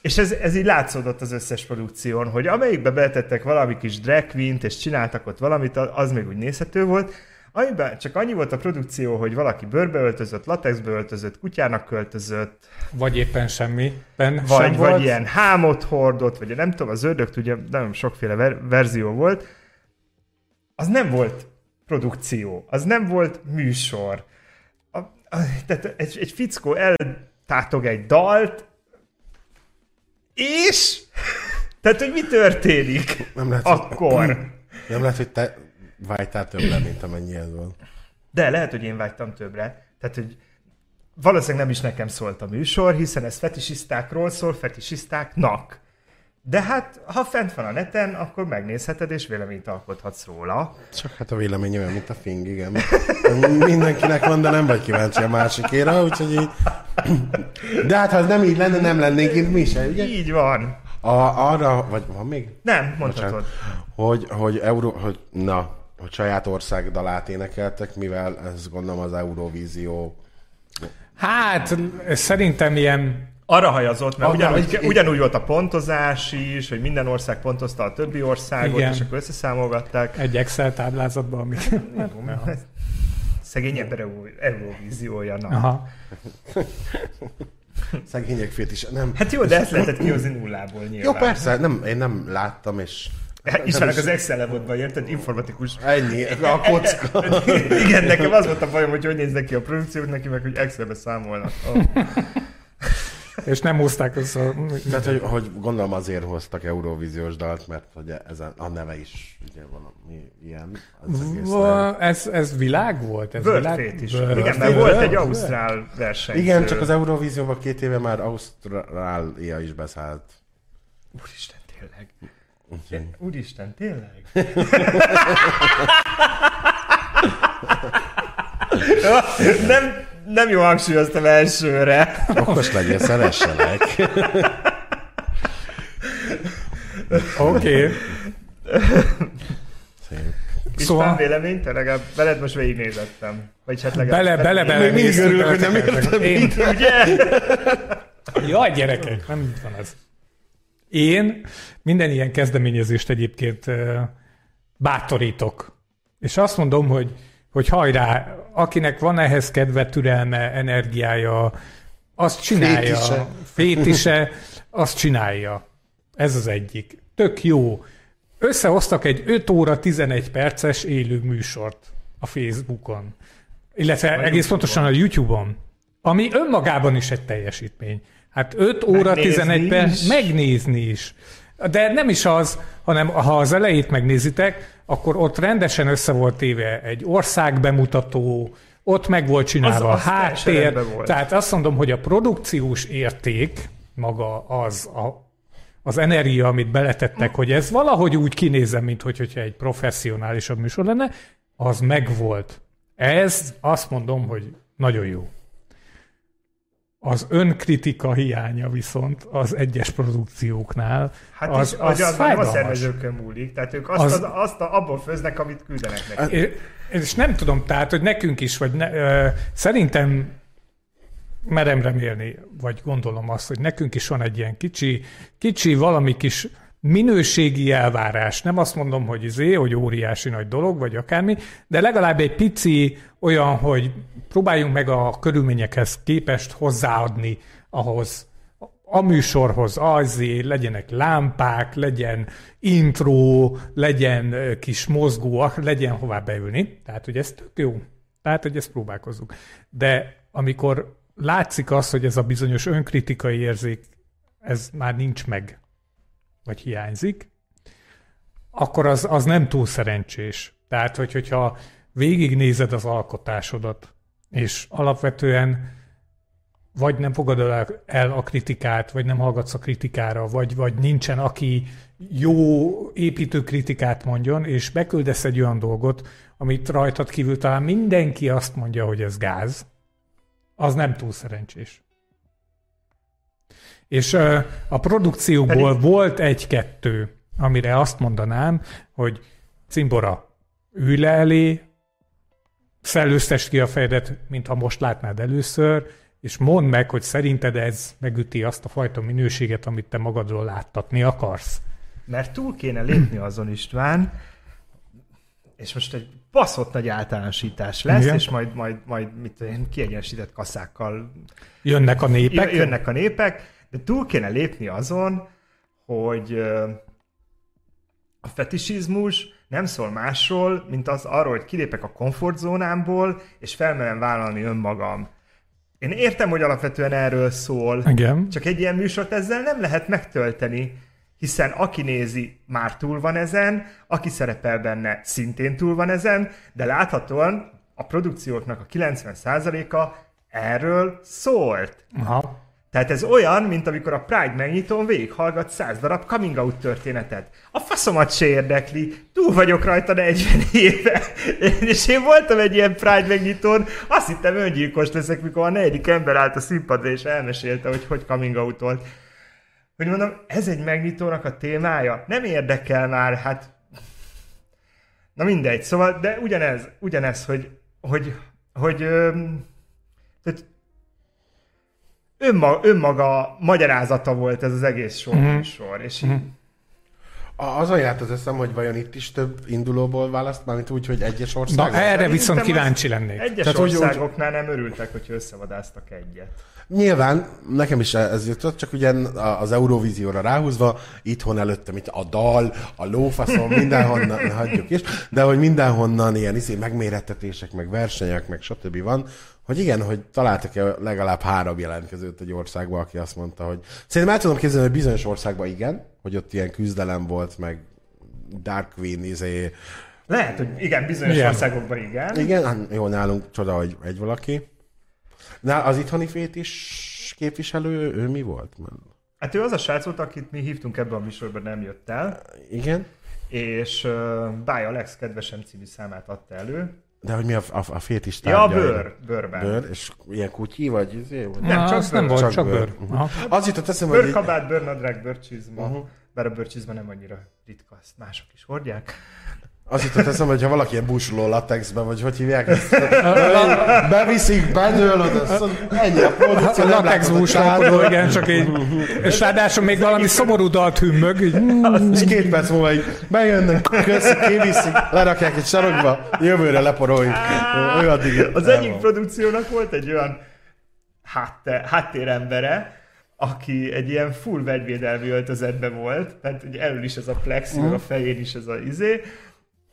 És ez, ez így látszódott az összes produkción, hogy amelyikbe beletettek valami kis drag queen-t, és csináltak ott valamit, az még úgy nézhető volt. Amiben csak annyi volt a produkció, hogy valaki bőrbe öltözött, latexbe öltözött, kutyának költözött, Vagy éppen semmi. Ben vagy, sem vagy volt. ilyen hámot hordott, vagy nem tudom, az ördögt ugye nagyon sokféle ver- verzió volt. Az nem volt produkció, az nem volt műsor. A, a, tehát egy, egy fickó eltátog egy dalt, és... Tehát, hogy mi történik Nem lehet, hogy, akkor? nem lehet, hogy te vágytál többre, mint amennyi ez van. De lehet, hogy én vágytam többre. Tehát, hogy valószínűleg nem is nekem szólt a műsor, hiszen ez fetisisztákról szól, fetisisztáknak. De hát, ha fent van a neten, akkor megnézheted, és véleményt alkothatsz róla. Csak hát a vélemény olyan, mint a fing, igen. Mindenkinek van, de nem vagy kíváncsi a másikéra, úgyhogy így... De hát, ha ez nem így lenne, nem lennénk itt mi se, ugye? Így van. A, arra, vagy van még? Nem, mondhatod. Hogy, hogy, Euró, hogy na, hogy saját ország dalát énekeltek, mivel ez gondolom az Eurovízió. Hát, szerintem ilyen Arra hajazott, mert Ah, ugyanúgy, egy- ugyanúgy volt a pontozás is, hogy minden ország pontozta a többi országot, Igen. és akkor összeszámolgatták. egy Excel táblázatban, ami... Szegény ember Eurovíziója. Na. Aha. Szegények fét is. Nem. Hát jó, de ezt lehetett kihozni nullából nyilván. Jó, persze, nem, én nem láttam, és Ismerek az Excel levelben, érted? Informatikus. ennyi, a kocka. Igen, nekem az volt a bajom, hogy hogy néznek ki a produkciók, neki meg, hogy Excelbe számolnak. Oh. És nem hozták össze. a- Tehát, hogy, hogy gondolom azért hoztak Eurovíziós dalt, mert hogy ez a, a neve is ugye valami ilyen. Va- Ez, ez világ volt? Ez World világ? Is. World Igen, mert volt egy ausztrál verseny. Igen, csak az Eurovízióban két éve már Ausztrália is beszállt. Úristen, tényleg. Úgyhogy Úristen, tényleg? nem, nem jó hangsúlyoztam elsőre. Okos legyél, szeresselek. Oké. Okay. Szóval... Szóval- vélemény, te legalább veled most végignézettem. Vagy hát Bele, legalább... bele, bele. Még mindig örülök, hogy nem értem Én, Ugye? Jaj, gyerekek, nem így van ez. Én minden ilyen kezdeményezést egyébként bátorítok. És azt mondom, hogy, hogy hajrá, akinek van ehhez kedve, türelme, energiája, azt csinálja. Fétise. Fétise, azt csinálja. Ez az egyik. Tök jó. Összehoztak egy 5 óra 11 perces élő műsort a Facebookon. Illetve egész YouTube-on. pontosan a YouTube-on. Ami önmagában is egy teljesítmény. Hát 5 óra Megnézni 11 perc, megnézni is. De nem is az, hanem ha az elejét megnézitek, akkor ott rendesen össze volt téve egy ország bemutató, ott meg volt csinálva Az- a háttér. volt. Tehát azt mondom, hogy a produkciós érték, maga az a, az energia, amit beletettek, hogy ez valahogy úgy kinézem, mint hogy, hogyha egy professzionálisabb műsor lenne, az megvolt. Ez azt mondom, hogy nagyon jó. Az önkritika hiánya viszont az egyes produkcióknál Hát az, is, az, az, az már a szervezőkön múlik. Tehát ők azt, Az- az... Az, azt a, abból főznek, amit küldenek neki. É- És nem tudom, tehát, hogy nekünk is, vagy ne, ö, szerintem merem remélni, vagy gondolom azt, hogy nekünk is van egy ilyen kicsi, kicsi valami kis minőségi elvárás. Nem azt mondom, hogy izé, hogy óriási nagy dolog, vagy akármi, de legalább egy pici olyan, hogy próbáljunk meg a körülményekhez képest hozzáadni ahhoz, a műsorhoz azért legyenek lámpák, legyen intro, legyen kis mozgó, legyen hová beülni. Tehát, hogy ez tök jó. Tehát, hogy ezt próbálkozzuk. De amikor látszik az, hogy ez a bizonyos önkritikai érzék, ez már nincs meg, vagy hiányzik, akkor az, az nem túl szerencsés. Tehát, hogy, hogyha végignézed az alkotásodat, és alapvetően vagy nem fogadod el- a kritikát, vagy nem hallgatsz a kritikára, vagy, vagy nincsen, aki jó építő kritikát mondjon, és beküldesz egy olyan dolgot, amit rajtad kívül talán mindenki azt mondja, hogy ez gáz, az nem túl szerencsés. És a produkciókból Pedig- volt egy-kettő, amire azt mondanám, hogy cimbora, ülj le elé, szellőztesd ki a fejedet, mintha most látnád először, és mondd meg, hogy szerinted ez megüti azt a fajta minőséget, amit te magadról láttatni akarsz. Mert túl kéne lépni azon István, és most egy baszott nagy általánosítás lesz, Igen. és majd, majd, majd mit tudom én, kiegyensített kaszákkal Jönnek a népek. jönnek a népek, de túl kéne lépni azon, hogy a fetisizmus nem szól másról, mint az arról, hogy kilépek a komfortzónámból, és felmerem vállalni önmagam. Én értem, hogy alapvetően erről szól, Igen. csak egy ilyen műsort ezzel nem lehet megtölteni, hiszen aki nézi, már túl van ezen, aki szerepel benne, szintén túl van ezen, de láthatóan a produkcióknak a 90%-a erről szólt. Aha. Tehát ez olyan, mint amikor a Pride megnyitón végighallgat száz darab coming out történetet. A faszomat se érdekli, túl vagyok rajta 40 éve. És én voltam egy ilyen Pride megnyitón, azt hittem öngyilkos leszek, mikor a negyedik ember állt a színpadra, és elmesélte, hogy hogy coming out volt. Hogy mondom, ez egy megnyitónak a témája? Nem érdekel már, hát... Na mindegy, szóval, de ugyanez, ugyanez, hogy, hogy, hogy, hogy önmaga, önmaga magyarázata volt ez az egész sor, mm-hmm. sor és mm-hmm. A- Azon járt az eszem, hogy vajon itt is több indulóból választ, mármint úgy, hogy egyes Na országok. erre viszont kíváncsi az lennék. Egyes Tehát, hogy- országoknál nem örültek, hogy összevadáztak egyet. Nyilván, nekem is ez jutott, csak ugye az Eurovízióra ráhúzva, itthon előttem itt a dal, a lófaszom, mindenhonnan, hagyjuk is, de hogy mindenhonnan ilyen izé, megmérettetések, meg versenyek, meg stb. van, hogy igen, hogy találtak-e legalább három jelentkezőt egy országba, aki azt mondta, hogy szerintem el tudom képzelni, hogy bizonyos országban igen, hogy ott ilyen küzdelem volt, meg Dark Queen, izé, Lehet, hogy igen, bizonyos Igen. országokban igen. igen, hát jó, nálunk csoda, hogy egy valaki. Na, az itthoni fét is képviselő, ő mi volt? Hát ő az a srác volt, akit mi hívtunk ebben a műsorban, nem jött el, Igen. és uh, Báj Alex kedvesem című számát adta elő. De hogy mi a, a, a fétis Ja, a tárgya? bőr, bőrben. Bőr, és ilyen kutyi, vagy izé, vagy? Nem, csak nem bőr. volt, Csak csak bőr. bőr. Aha. Az jutott eszembe, hogy... Bőrkabát, bőrnadrág, bőrcsizma. Uh-huh. Bár a bőrcsizma nem annyira ritka, azt mások is hordják. Az jutott eszembe, hogy ha valaki ilyen busuló latexbe, vagy hogy hívják ezt? Beviszik, bedől oda, szóval ennyi a produkció. A nem latex kádból. igen, csak így. És ráadásul még valami szomorú dalt hümmög. Így, És két perc múlva így bejönnek, köszi, kiviszik, lerakják egy sarokba, jövőre leporoljuk. Ő addig Az egyik produkciónak volt egy olyan hátte, háttérembere, aki egy ilyen full vegyvédelmi öltözetben volt, tehát ugye elől is ez a plexi, a fején is ez a izé,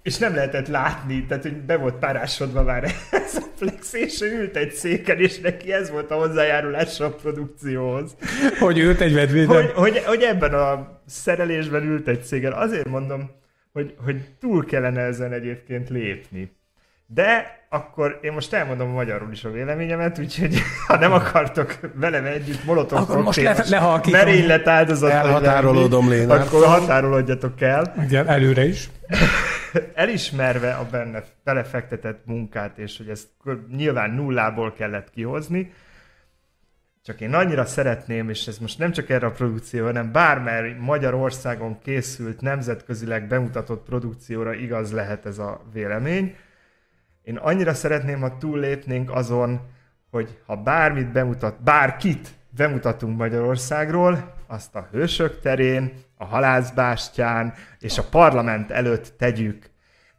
és nem lehetett látni, tehát hogy be volt párásodva már ez a plexi, és ő ült egy széken, és neki ez volt a hozzájárulása a produkcióhoz. hogy őt egy vedvédem. Hogy, hogy, hogy ebben a szerelésben ült egy cégen. Azért mondom, hogy, hogy túl kellene ezen egyébként lépni. De akkor én most elmondom magyarul is a véleményemet, úgyhogy ha nem akartok velem együtt molotov Akkor most le- lehalkítom. merénylet áldozat Elhatárolódom Lénártól. akkor határolódjatok el. Igen, előre is. Elismerve a benne belefektetett munkát, és hogy ezt nyilván nullából kellett kihozni, csak én annyira szeretném, és ez most nem csak erre a produkció, hanem bármely Magyarországon készült, nemzetközileg bemutatott produkcióra igaz lehet ez a vélemény. Én annyira szeretném, ha túllépnénk azon, hogy ha bármit bemutat, bárkit bemutatunk Magyarországról, azt a hősök terén, a halászbástyán és a parlament előtt tegyük.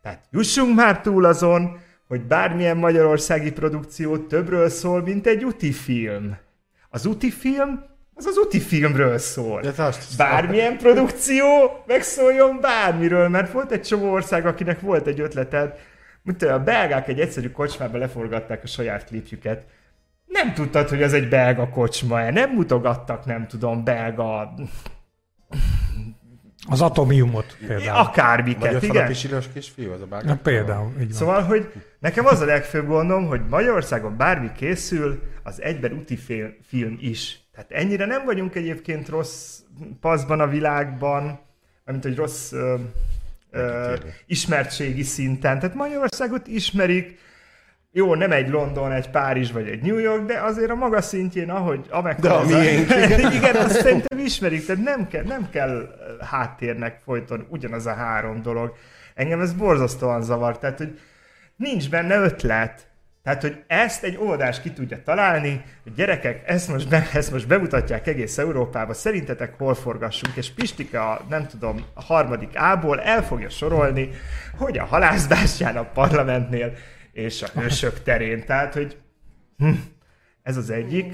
Tehát jussunk már túl azon, hogy bármilyen magyarországi produkció többről szól, mint egy úti film. Az úti film, az az úti filmről szól. De te azt- Bármilyen produkció megszóljon bármiről, mert volt egy csomó ország, akinek volt egy ötleted, mint a belgák egy egyszerű kocsmába leforgatták a saját klipjüket. Nem tudtad, hogy az egy belga kocsma nem mutogattak, nem tudom, belga Az atomiumot például. Vagy akármiket, a igen. falapisilós kisfiú, az a bága. Na, például, így van. Szóval, hogy nekem az a legfőbb gondom, hogy Magyarországon bármi készül, az egyben úti film, is. Tehát ennyire nem vagyunk egyébként rossz paszban a világban, mint hogy rossz ö, ö, ismertségi szinten. Tehát Magyarországot ismerik, jó, nem egy London, egy Párizs vagy egy New York, de azért a maga szintjén, ahogy amekkora De a miénk, igen. azt szerintem ismerik, tehát nem kell, nem kell háttérnek folyton ugyanaz a három dolog. Engem ez borzasztóan zavar, tehát hogy nincs benne ötlet. Tehát, hogy ezt egy oldás ki tudja találni, hogy gyerekek, ezt most, be, ezt most bemutatják egész Európába, szerintetek hol forgassunk, és Pistika, nem tudom, a harmadik ából el fogja sorolni, hogy a halászbástyán a parlamentnél és a hősök terén. Tehát, hogy hm, ez az egyik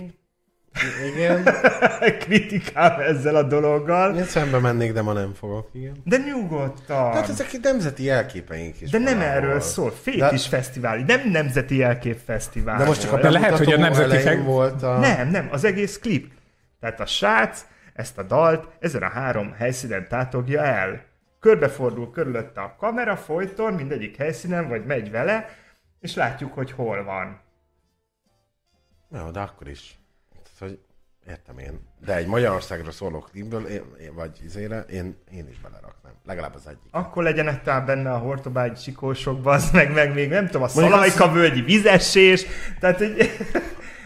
Igen. kritikám ezzel a dologgal. Én szembe mennék, de ma nem fogok, igen. De nyugodtan. Tehát ezek nemzeti jelképeink is. De nem valahol. erről szól. Fétis fesztivál, nem nemzeti jelképfesztivál. De most csak a. De lehet, hogy a nemzeti feg- volt a... Nem, nem, az egész klip. Tehát a srác ezt a dalt ezen a három helyszínen tátogja el. Körbefordul körülötte a kamera folyton, mindegyik helyszínen, vagy megy vele, és látjuk, hogy hol van. Jó, de akkor is. Tehát, hogy értem én. De egy Magyarországra szóló klipből, én, én, vagy izére, én, én is beleraknám. Legalább az egyik. Akkor legyenek talán benne a hortobágyi sikósokba, az meg, meg még nem tudom, a Mondjuk az- Szalajka völgyi vizesés, tehát hogy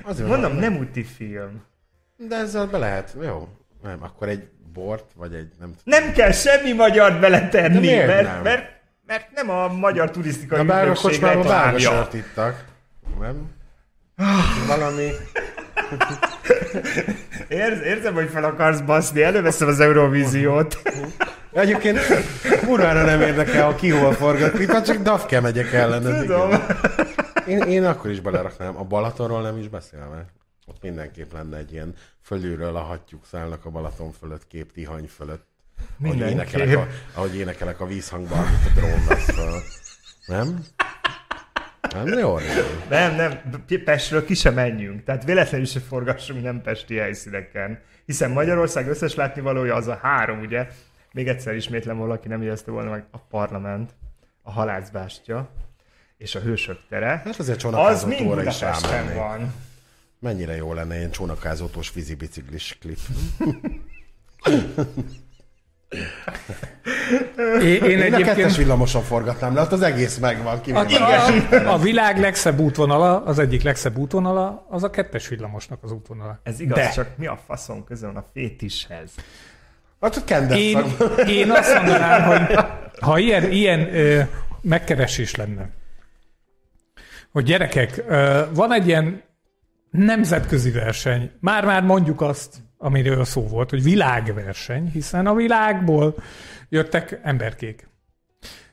Azért mondom, van. nem úti film. De ezzel be lehet. Jó. Nem, akkor egy bort, vagy egy nem tudom. Nem kell semmi magyart De beletenni, mert, nem? mert, mert nem a magyar turisztikai A belga ügynökség kocsmában belga reklámja. sört ittak. Nem? Valami... Érz, érzem, hogy fel akarsz baszni, előveszem az Eurovíziót. Egyébként kurvára nem érdekel, ha ki hol forgat klipet, csak Dafke megyek ellene. Tudom. Én, én akkor is beleraknám. A Balatonról nem is beszélve. Ott mindenképp lenne egy ilyen fölülről a hattyúk szállnak a Balaton fölött, kép Tihany fölött. Ahogy énekelek, a, ahogy énekelek a vízhangban, amit a drón vesz. Nem? Nem jó? Nem, nem, Pestről ki sem menjünk. Tehát véletlenül se forgassunk nem pesti helyszíneken. Hiszen Magyarország összes látnivalója az a három, ugye? Még egyszer ismétlem, valaki nem érezte volna meg a parlament, a halászbástya és a hősök tere. Hát azért Az mind Budapesten van. Mennyire jó lenne ilyen csónakázótós vízibiciklis klip. Én, én Én a kettes egyébként villamoson forgatnám le, ott az egész megvan. a, kivéve- a, a világ legszebb útvonala, az egyik legszebb útvonala, az a kettes villamosnak az útvonala. Ez igaz, De csak mi a faszon közön a fétishez? Hát ott kendes én, én azt mondanám, hogy ha ilyen, ilyen ö, megkeresés lenne, hogy gyerekek, ö, van egy ilyen nemzetközi verseny, már-már mondjuk azt, amiről szó volt, hogy világverseny, hiszen a világból jöttek emberkék.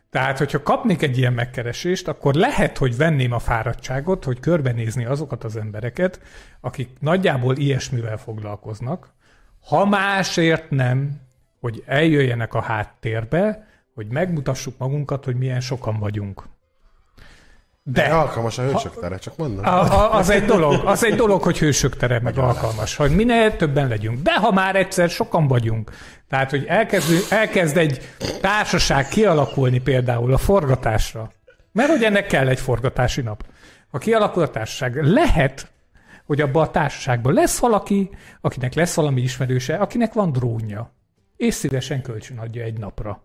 Tehát, hogyha kapnék egy ilyen megkeresést, akkor lehet, hogy venném a fáradtságot, hogy körbenézni azokat az embereket, akik nagyjából ilyesmivel foglalkoznak, ha másért nem, hogy eljöjjenek a háttérbe, hogy megmutassuk magunkat, hogy milyen sokan vagyunk. De De alkalmas a hősök tere, csak mondom. a, a, az, egy dolog, az egy dolog, hogy hősök tere meg alkalmas, hogy minél többen legyünk. De ha már egyszer sokan vagyunk, tehát, hogy elkezd, elkezd egy társaság kialakulni például a forgatásra, mert hogy ennek kell egy forgatási nap. Ha kialakul a társaság, lehet, hogy abban a társaságban lesz valaki, akinek lesz valami ismerőse, akinek van drónja, és szívesen kölcsön adja egy napra.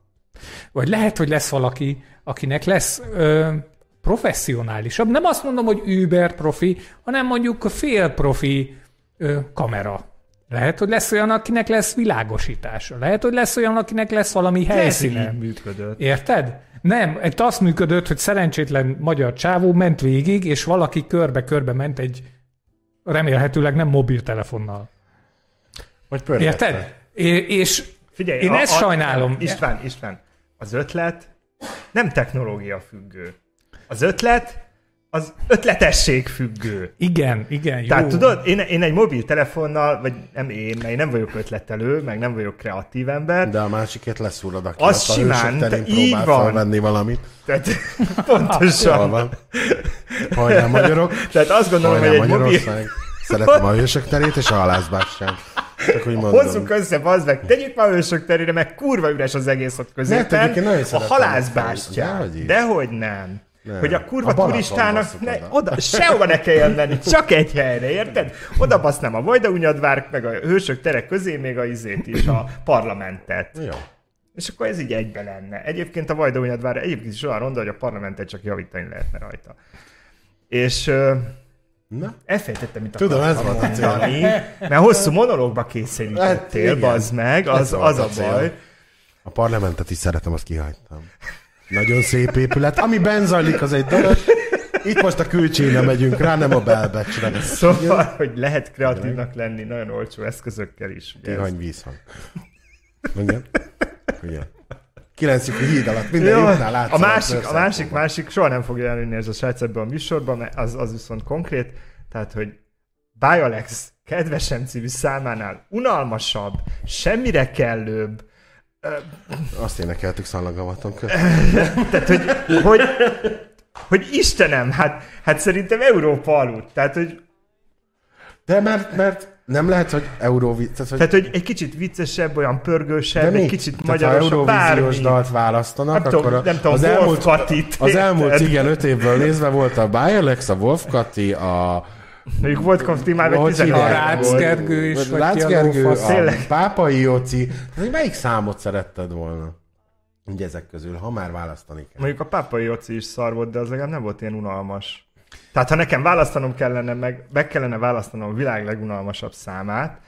Vagy lehet, hogy lesz valaki, akinek lesz ö, professzionálisabb, nem azt mondom, hogy Uber profi, hanem mondjuk fél profi ö, kamera. Lehet, hogy lesz olyan, akinek lesz világosítása. Lehet, hogy lesz olyan, akinek lesz valami helyszíne. így működött. Érted? Nem, itt azt működött, hogy szerencsétlen magyar csávó ment végig, és valaki körbe-körbe ment egy remélhetőleg nem mobiltelefonnal. Vagy pörgette. Érted? É- és Figyelj, én ezt sajnálom. István, István, az ötlet nem technológia függő. Az ötlet az ötletesség függő. Igen, igen, jó. Tehát tudod, én, én egy mobiltelefonnal, vagy nem én, mert én nem vagyok ötletelő, meg nem vagyok kreatív ember, De a másikét leszúrod, aki Az a simán, te- így próbál van. felvenni valamit. tehát Jól pontosan. van. Hajrá magyarok, Tehát azt gondolom, hajrá hogy egy mobil... Magyarország. Szeretem a hősök terét és a halászbástyát. Csak úgy mondom. Hozzuk össze, bazd meg, tegyük már ősök terére, meg kurva üres az egész ott középen. egyébként nagyon a szeretem halászbástyát. Dehogy is. Dehogy nem. Nem. Hogy a kurva A Balaton turistának ne, oda. sehova ne kelljen menni, csak egy helyre, érted? Oda basznám a Vajdahunyadvár, meg a hősök tere közé még a izét is, a parlamentet. Jó. És akkor ez így egybe lenne. Egyébként a Vajdahunyadvár egyébként is olyan ronda, hogy a parlamentet csak javítani lehetne rajta. És Na, elfejtettem, mit Tudom, ez volt a cél. mert hosszú monológba Hát, kényszerítettél, igen. bazd meg, az, volt az a a baj. a parlamentet is szeretem, azt kihagytam. Nagyon szép épület. Ami benn zajlik, az egy dolog. Itt most a külcsényre megyünk rá, nem a belbecsre. Szóval, hogy lehet kreatívnak lenni nagyon olcsó eszközökkel is. Tihany vízhang. Mondjam? Ugye? Kilenc híd alatt minden Jó, jutnál a másik, a másik, másik, soha nem fogja előni ez a srác ebben a műsorban, mert az, az viszont konkrét, tehát, hogy Bialex kedvesem című számánál unalmasabb, semmire kellőbb, Azt énekeltük szallagavaton tehát, hogy, hogy, hogy Istenem, hát, hát szerintem Európa aludt. Tehát, hogy, De mert, mert nem lehet, hogy Eurovi... Tehát, hogy tehát, hogy egy kicsit viccesebb, olyan pörgősebb, egy kicsit Tehát ha magyarosabb, Eurovíziós bármi. dalt választanak, Nem akkor a, nem tudom, az, elmúlt, Katit, az elmúlt igen, öt évből nézve volt a Bialex, a Wolf Kati, a Mondjuk volt kapti már, Hogy vagy 16 hívják? A Rácz volt. Gergő is, vagy Rácz a Gergő, a Tényleg. Pápai Jóci. Melyik számot szeretted volna? Ugye ezek közül, ha már választani kell. Mondjuk a Pápai Joci is szar volt, de az legalább nem volt ilyen unalmas. Tehát ha nekem választanom kellene, meg, meg kellene választanom a világ legunalmasabb számát,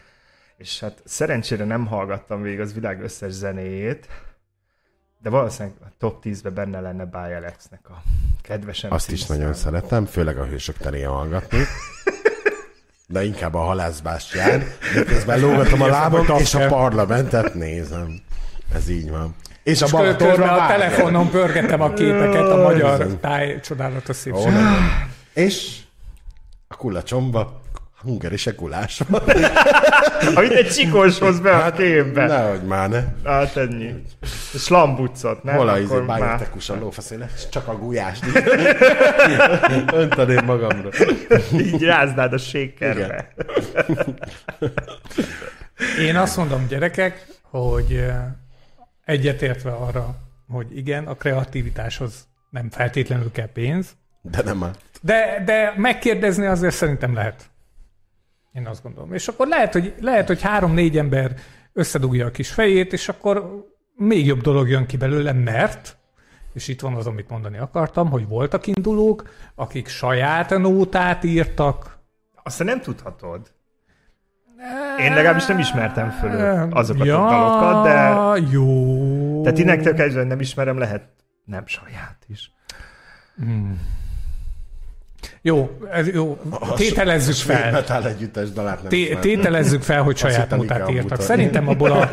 és hát szerencsére nem hallgattam végig az világ összes zenéjét, de valószínűleg a top 10-be benne lenne Bialexnek a kedvesem Azt is nagyon szeretem, főleg a hősök terén hallgatni. De inkább a halászbástyán, miközben lógatom a lábam, a és a parlamentet nézem. Ez így van. És a És közben Balatonra a telefonon pörgetem a képeket a magyar táj csodálatos Ó, szépség. nagyon. És a kulacsomba hungari se kulás van. Amit egy csikós hoz be a képbe. Nehogy már ne. Hát ennyi. Slambucot, nem? Hol a izé, a lófaszéle, csak a gulyást. Önteném magamra. Így ráznád a sékerbe. Én azt mondom, gyerekek, hogy egyetértve arra, hogy igen, a kreativitáshoz nem feltétlenül kell pénz, De nem de, de megkérdezni azért szerintem lehet. Én azt gondolom. És akkor lehet, hogy, lehet, hogy három-négy ember összedugja a kis fejét, és akkor még jobb dolog jön ki belőle, mert, és itt van az, amit mondani akartam, hogy voltak indulók, akik saját nótát írtak, Aztán nem tudhatod. Én legalábbis nem ismertem föl azokat a dalokat, de... jó. Tehát innektől kezdve nem ismerem, lehet nem saját is. Jó, ez jó. Tételezzük fel. Metal együttes dalát nem Té- tételezzük fel, hogy saját Ikea írtak. Szerintem abból a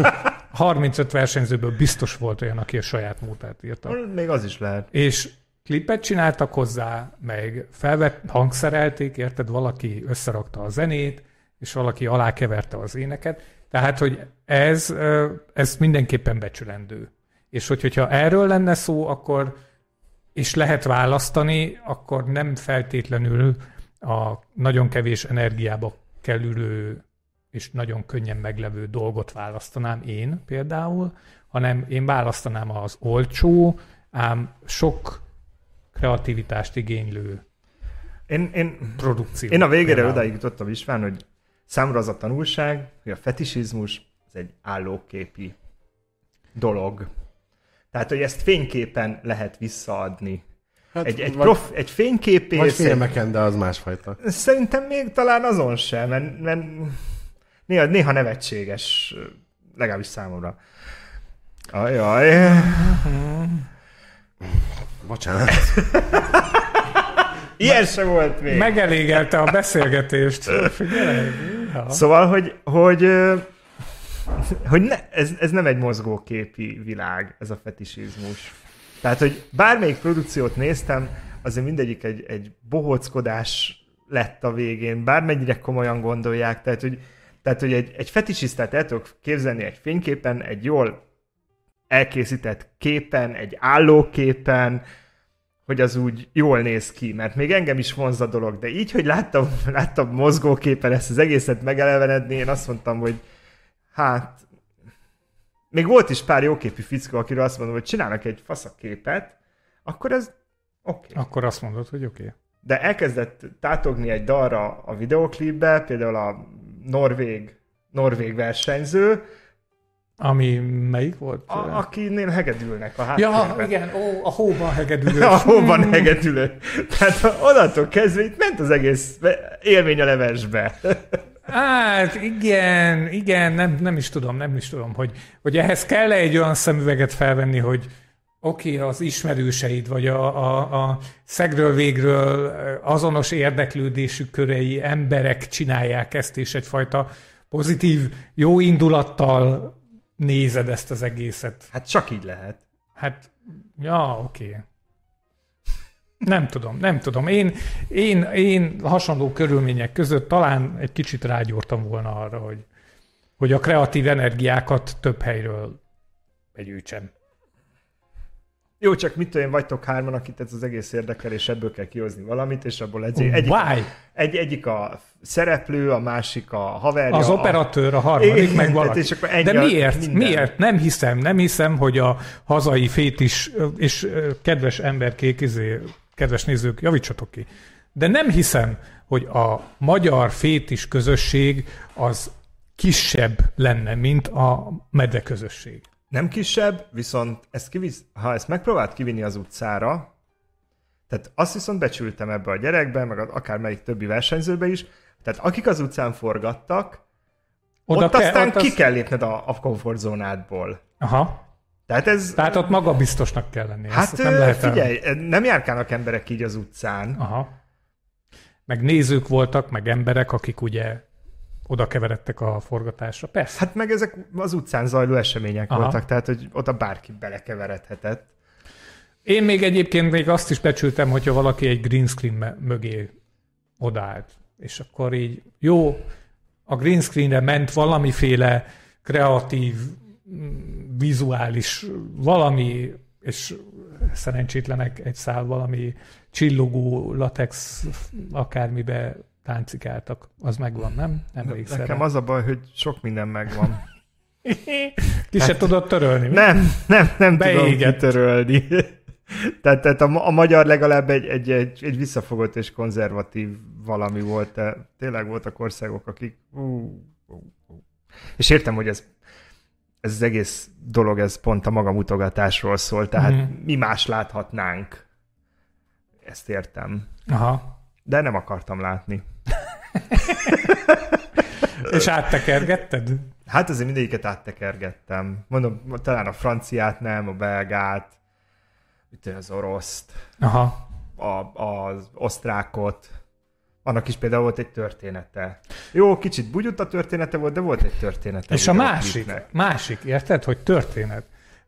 35 versenyzőből biztos volt olyan, aki a saját módát írta. Még az is lehet. És klipet csináltak hozzá, meg felvett, hangszerelték, érted, valaki összerakta a zenét, és valaki alákeverte az éneket. Tehát, hogy ez, ez mindenképpen becsülendő. És hogy, hogyha erről lenne szó, akkor és lehet választani, akkor nem feltétlenül a nagyon kevés energiába kerülő és nagyon könnyen meglevő dolgot választanám én például, hanem én választanám az olcsó, ám sok kreativitást igénylő Én, én, produkciót. én a végére például. odáig jutottam István, hogy számomra az a tanulság, hogy a fetisizmus az egy állóképi dolog. Tehát, hogy ezt fényképen lehet visszaadni. Hát, Egy, egy, vagy, prof, egy fényképész, vagy filmeken, de az másfajta. Szerintem még talán azon sem, mert, mert néha, néha nevetséges, legalábbis számomra. Ajaj. Bocsánat. Ilyen se volt még. Megelégelte a beszélgetést. Figyelj! Ja. Szóval, hogy, hogy, hogy ne, ez, ez nem egy mozgóképi világ, ez a fetisizmus. Tehát, hogy bármelyik produkciót néztem, azért mindegyik egy, egy bohóckodás lett a végén, bármennyire komolyan gondolják, tehát, hogy, tehát, hogy egy, egy fetisistát el tudok képzelni egy fényképen, egy jól elkészített képen, egy állóképen, hogy az úgy jól néz ki, mert még engem is vonz a dolog, de így, hogy láttam, láttam mozgóképen ezt az egészet megelevenedni, én azt mondtam, hogy hát még volt is pár jóképű fickó, akiről azt mondom, hogy csinálnak egy faszaképet, akkor ez oké. Okay. Akkor azt mondod, hogy oké. Okay. De elkezdett tátogni egy dalra a videoklipbe, például a norvég, norvég versenyző, Ami melyik volt? a, akinél hegedülnek a ja, háttérben. igen, ó, a hóban hegedülő. A hóban hegedülő. Tehát onnantól kezdve itt ment az egész élmény a levesbe. Hát igen, igen, nem, nem is tudom, nem is tudom, hogy, hogy ehhez kell egy olyan szemüveget felvenni, hogy oké, okay, az ismerőseid, vagy a, a, a szegről végről azonos érdeklődésű körei emberek csinálják ezt, és egyfajta pozitív, jó indulattal nézed ezt az egészet. Hát csak így lehet. Hát, ja, oké. Okay. Nem tudom, nem tudom. Én, én, én hasonló körülmények között talán egy kicsit rágyúrtam volna arra, hogy, hogy a kreatív energiákat több helyről begyűjtsem. Jó, csak mit tudom én, vagytok hárman, akit ez az egész érdekel, és ebből kell kihozni valamit, és abból egy, egyik, Why? egy, egyik a szereplő, a másik a haverja. Az a... operatőr, a harmadik, Igen, meg valaki. és akkor De miért? minden. Miért? Nem hiszem, nem hiszem, hogy a hazai fétis, és kedves emberkék, izé, kedves nézők, javítsatok ki. De nem hiszem, hogy a magyar fétis közösség az kisebb lenne, mint a medve közösség. Nem kisebb, viszont ezt kivisz, ha ezt megpróbált kivinni az utcára, tehát azt viszont becsültem ebbe a gyerekbe, meg az akármelyik többi versenyzőbe is, tehát akik az utcán forgattak, Oda ott ke- aztán ott ki az- kell lépned a, a komfortzónádból. Aha. Tehát ez... Tehát ott magabiztosnak kell lenni. hát nem lehet el- figyelj, nem járkálnak emberek így az utcán. Aha. Meg nézők voltak, meg emberek, akik ugye oda keveredtek a forgatásra. Persze. Hát meg ezek az utcán zajló események Aha. voltak, tehát hogy oda bárki belekeveredhetett. Én még egyébként még azt is becsültem, hogyha valaki egy green screen mögé odaállt. És akkor így jó, a green screenre ment valamiféle kreatív, vizuális valami, és szerencsétlenek egy szál valami csillogó latex akármibe táncikáltak. Az megvan, nem? Emlékszel Nekem rá? az a baj, hogy sok minden megvan. Ki se tudod törölni. mi? Nem, nem, nem tudom Beégett. kitörölni. tehát, tehát a, a magyar legalább egy, egy, egy, egy visszafogott és konzervatív valami volt. De tényleg voltak országok, akik... Ú, ú, ú. És értem, hogy ez ez az egész dolog, ez pont a magamutogatásról szól, tehát Mhm. mi más láthatnánk. Ezt értem. Aha. De nem akartam látni. És áttekergetted? Hát azért mindegyiket áttekergettem. Mondom, talán a franciát nem, a belgát, az oroszt, Aha. a, az osztrákot. Annak is például volt egy története. Jó, kicsit bugyut a története volt, de volt egy története. És a másik, klipnek. másik, érted, hogy történet.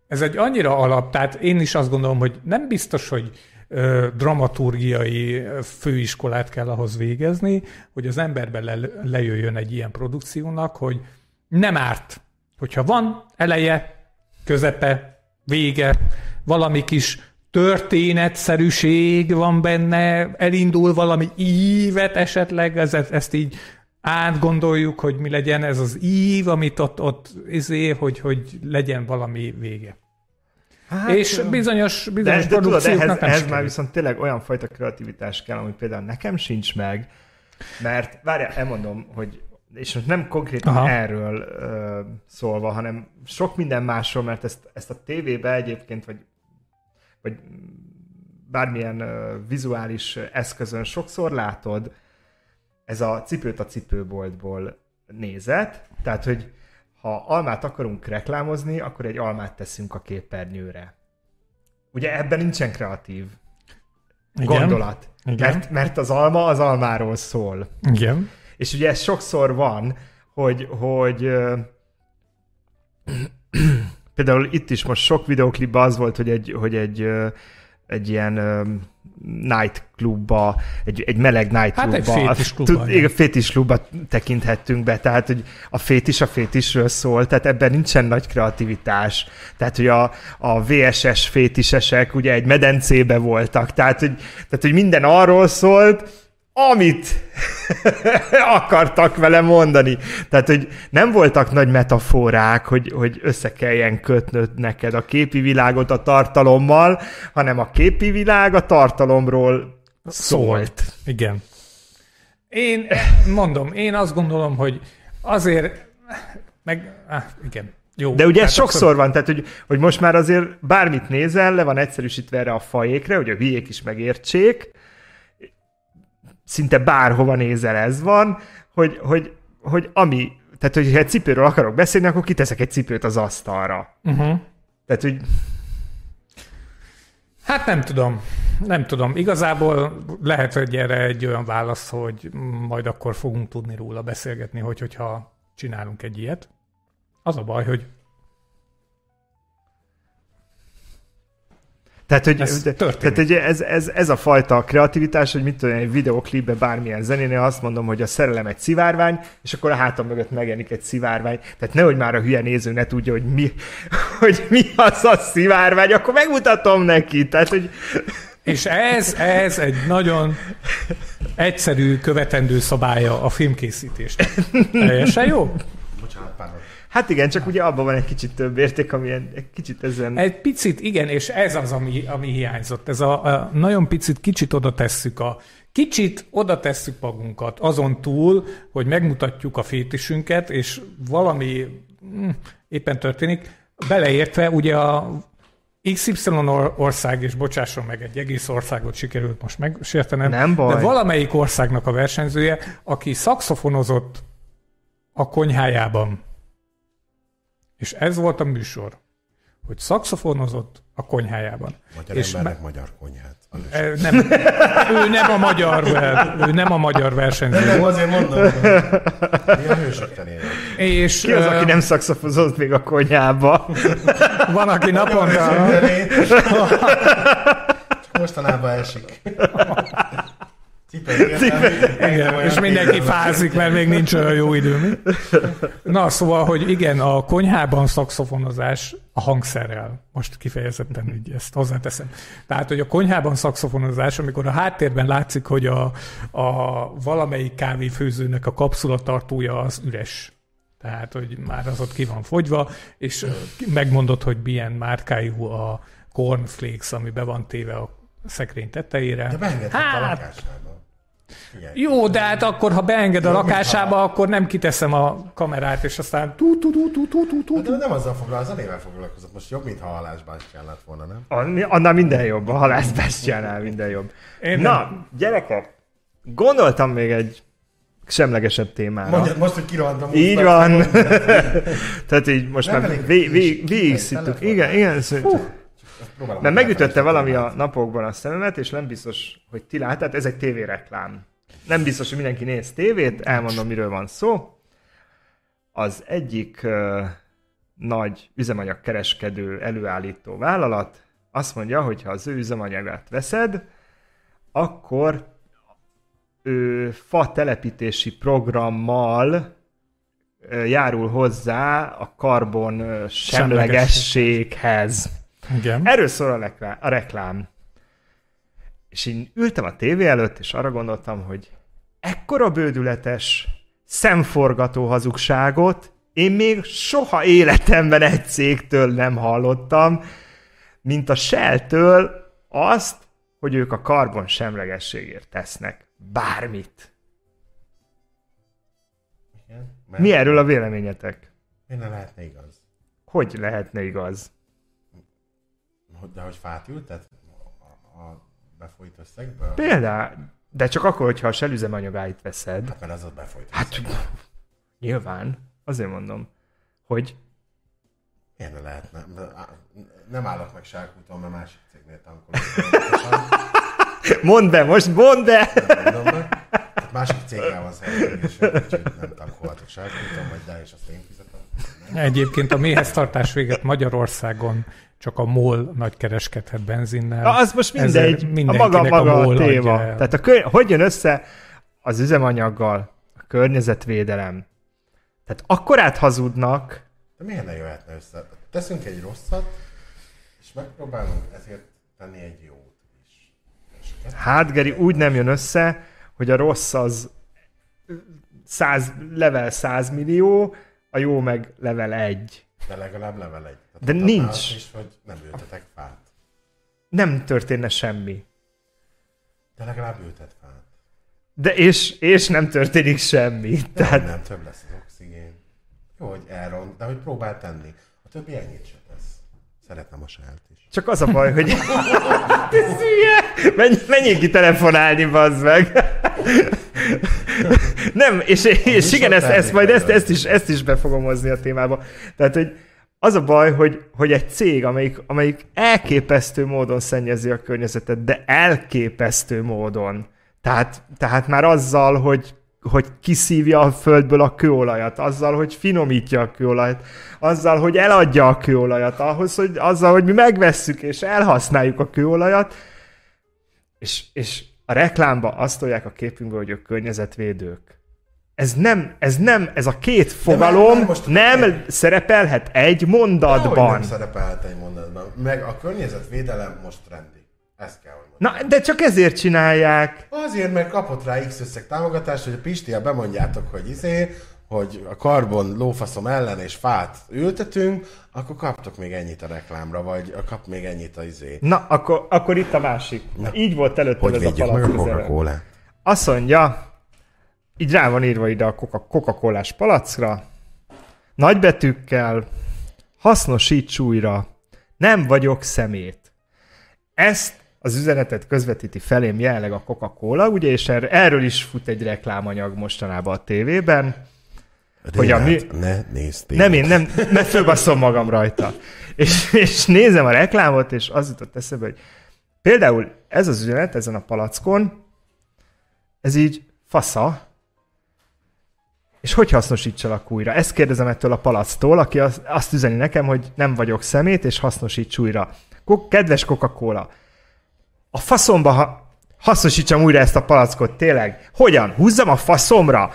Ez egy annyira alap, tehát én is azt gondolom, hogy nem biztos, hogy ö, dramaturgiai főiskolát kell ahhoz végezni, hogy az emberben le, lejöjjön egy ilyen produkciónak, hogy nem árt, hogyha van eleje, közepe, vége, valami kis történetszerűség van benne, elindul valami ívet esetleg, ez, ezt így átgondoljuk, hogy mi legyen ez az ív, amit ott, ott izé, hogy, hogy legyen valami vége. Hát, És bizonyos, de, bizonyos de tudod, produkcióknak ehhez, nem ehhez már viszont tényleg olyan fajta kreativitás kell, ami például nekem sincs meg, mert várjál, elmondom, hogy és most nem konkrétan Aha. Aha. erről ö, szólva, hanem sok minden másról, mert ezt, ezt a tévébe egyébként, vagy, vagy bármilyen vizuális eszközön sokszor látod, ez a cipőt a cipőboltból nézet, tehát, hogy ha almát akarunk reklámozni, akkor egy almát teszünk a képernyőre. Ugye ebben nincsen kreatív Igen. gondolat. Igen. Mert, mert az alma az almáról szól. Igen. És ugye ez sokszor van, hogy, hogy például itt is most sok videoklipben az volt, hogy egy, hogy egy, egy ilyen night klubba, egy, egy meleg night Hát egy klubba, fétis igen. igen, fétis klubba tekinthettünk be, tehát hogy a fétis a fétisről szól, tehát ebben nincsen nagy kreativitás. Tehát, hogy a, a VSS fétisesek ugye egy medencébe voltak, tehát hogy, tehát, hogy minden arról szólt, amit akartak vele mondani. Tehát, hogy nem voltak nagy metaforák, hogy, hogy össze kelljen kötnöd neked a képi világot a tartalommal, hanem a képi világ a tartalomról szólt. Igen. Én mondom, én azt gondolom, hogy azért, meg, ah, igen, jó. De ugye ez sokszor van, tehát hogy, hogy most már azért bármit nézel, le van egyszerűsítve erre a fajékre, hogy a hülyék is megértsék, szinte bárhova nézel ez van, hogy, hogy, hogy ami, tehát hogy egy cipőről akarok beszélni, akkor kiteszek egy cipőt az asztalra. Uh-huh. Tehát, hogy Hát nem tudom. Nem tudom. Igazából lehet, hogy erre egy olyan válasz, hogy majd akkor fogunk tudni róla beszélgetni, hogy, hogyha csinálunk egy ilyet. Az a baj, hogy Tehát, hogy, Ez de, történik. tehát hogy ez, ez, ez, a fajta kreativitás, hogy mit tudom, én, egy videoklipbe bármilyen zenénél azt mondom, hogy a szerelem egy szivárvány, és akkor a hátam mögött megjelenik egy szivárvány. Tehát nehogy már a hülye néző ne tudja, hogy mi, hogy mi az a szivárvány, akkor megmutatom neki. Tehát, hogy És ez, ez egy nagyon egyszerű, követendő szabálya a filmkészítésnek. Teljesen jó? Bocsánat, pár. Hát igen, csak ugye abban van egy kicsit több érték, ami egy kicsit ezen... Egy picit, igen, és ez az, ami, ami hiányzott. Ez a, a nagyon picit, kicsit oda tesszük a Kicsit oda tesszük magunkat, azon túl, hogy megmutatjuk a fétisünket, és valami hm, éppen történik, beleértve ugye a XY or- ország, és bocsásson meg, egy egész országot sikerült most megsértenem, Nem baj. de valamelyik országnak a versenyzője, aki szakszofonozott a konyhájában. És ez volt a műsor, hogy szakszofonozott a konyhájában. Magyar És embernek magyar konyhát. E, Nem, ő nem a magyar, ő nem a magyar versenyző. Nem, azért mondom, hogy mi. És Ki az, aki nem szakszofozott még a konyhába? van, aki naponta... Mostanában esik. Igen, és mindenki fázik, mert még nincs olyan jó idő. Na, szóval, hogy igen, a konyhában szakszofonozás a hangszerrel. Most kifejezetten így ezt hozzáteszem. Tehát, hogy a konyhában szakszofonozás, amikor a háttérben látszik, hogy a, a valamelyik kávéfőzőnek a kapszulatartója az üres. Tehát, hogy már az ott ki van fogyva, és megmondod, hogy milyen márkájú a cornflakes, ami be van téve a szekrény tetejére. De beengedhet a Hát, Figyelj. Jó, de hát akkor, ha beenged a lakásába, akkor nem kiteszem a kamerát, és aztán tú tú tú tú tú tú tú de nem azzal foglalkozott, az zenével foglalkozott. Most jobb, mintha halásban lett volna, nem? Annál minden jobb, a halászbástyánál minden jobb. Én Na, gyerekek, gondoltam még egy semlegesebb témára. Mondjad most, hogy kirohantam. Így van. Tehát így most Nem már végig telefon. Igen, igen. Szó, Próbálom mert megütötte valami a napokban a szememet, és nem biztos, hogy ti láttátok, ez egy tévéreklám. Nem biztos, hogy mindenki néz tévét, elmondom, miről van szó. Az egyik uh, nagy üzemanyagkereskedő előállító vállalat azt mondja, hogy ha az ő üzemanyagát veszed, akkor ő fa telepítési programmal járul hozzá a karbon semlegességhez. Igen. Erről szól a, reklám, a reklám. És én ültem a tévé előtt, és arra gondoltam, hogy ekkora bődületes, szemforgató hazugságot én még soha életemben egy cégtől nem hallottam, mint a Shell-től azt, hogy ők a karbon semlegességért tesznek bármit. Igen, mert Mi erről a véleményetek? Miért ne lehetne igaz? Hogy lehetne igaz? De hogy fát ültet a, a befolyt összegből? Például, de csak akkor, hogyha a Shell üzemanyagáit veszed. Hát mert az ott befolyt Hát összegből. nyilván, azért mondom, hogy Miért ne lehetne? Nem állok meg sárkúton, mert másik cégnél tankolok. mondd be, most mondd be! Mondom. Tehát Másik céggel van úgyhogy nem tankolhatok sárkúton, vagy de, és azt én fizetem. Egyébként a méheztartás véget Magyarországon csak a MOL nagy kereskedhet benzinnel. Na, az most mindegy, a maga, maga a, a téma. Tehát a kö... hogy jön össze az üzemanyaggal, a környezetvédelem. Tehát akkorát hazudnak. De miért ne jöhetne össze? Teszünk egy rosszat, és megpróbálunk ezért tenni egy jót is. Hát, Geri, úgy nem jön össze, hogy a rossz az 100, level 100 millió, a jó meg level 1. De legalább level 1. De nincs. Is, hogy nem ültetek fát. Nem történne semmi. De legalább ültet fát. De és, és nem történik semmi. Tehát... Tehát Nem, több lesz az oxigén. Jó, hogy elront, de hogy próbál tenni. A többi ennyit se tesz. Szeretem a sált is. Csak az a baj, hogy... Ez hülye! Menj, menjél ki telefonálni, bazd meg! Nem, és, és igen, ezt, ezt majd ezt, ezt, is, ezt is be fogom hozni a témába. Tehát, hogy az a baj, hogy, hogy egy cég, amelyik, amelyik elképesztő módon szennyezi a környezetet, de elképesztő módon. Tehát, tehát már azzal, hogy hogy kiszívja a földből a kőolajat, azzal, hogy finomítja a kőolajat, azzal, hogy eladja a kőolajat, ahhoz, hogy, azzal, hogy mi megvesszük és elhasználjuk a kőolajat, és, és a reklámba azt tolják a képünkbe, hogy ők környezetvédők. Ez nem, ez nem, ez a két fogalom már most- nem szerepelhet egy Dehogy mondatban. nem szerepelhet egy mondatban. Meg a környezetvédelem most trendi. Ezt kell, hogy mondjam. Na, de csak ezért csinálják. Azért, mert kapott rá X összeg támogatást, hogy a Pistia bemondjátok, hogy izé, hogy a karbon lófaszom ellen és fát ültetünk, akkor kaptok még ennyit a reklámra, vagy kap még ennyit a izé. Na, akkor, akkor itt a másik. Na, így volt előtte Hogy ez a védjük meg a Azt mondja, így rá van írva ide a Coca- Coca-Colás palackra, nagybetűkkel, hasznosíts újra, nem vagyok szemét. Ezt az üzenetet közvetíti felém jelenleg a Coca-Cola, ugye, és er- erről is fut egy reklámanyag mostanában a tévében. Hogy a mi- Ne nézd Nem én, nem, mert fölbasszom magam rajta. És, és nézem a reklámot, és az jutott eszembe, hogy például ez az üzenet ezen a palackon, ez így fasza, és hogy hasznosítsalak újra? Ezt kérdezem ettől a palactól, aki az, azt üzeni nekem, hogy nem vagyok szemét, és hasznosíts újra. Kedves Coca-Cola, a faszomba ha hasznosítsam újra ezt a palackot, tényleg. Hogyan? Húzzam a faszomra?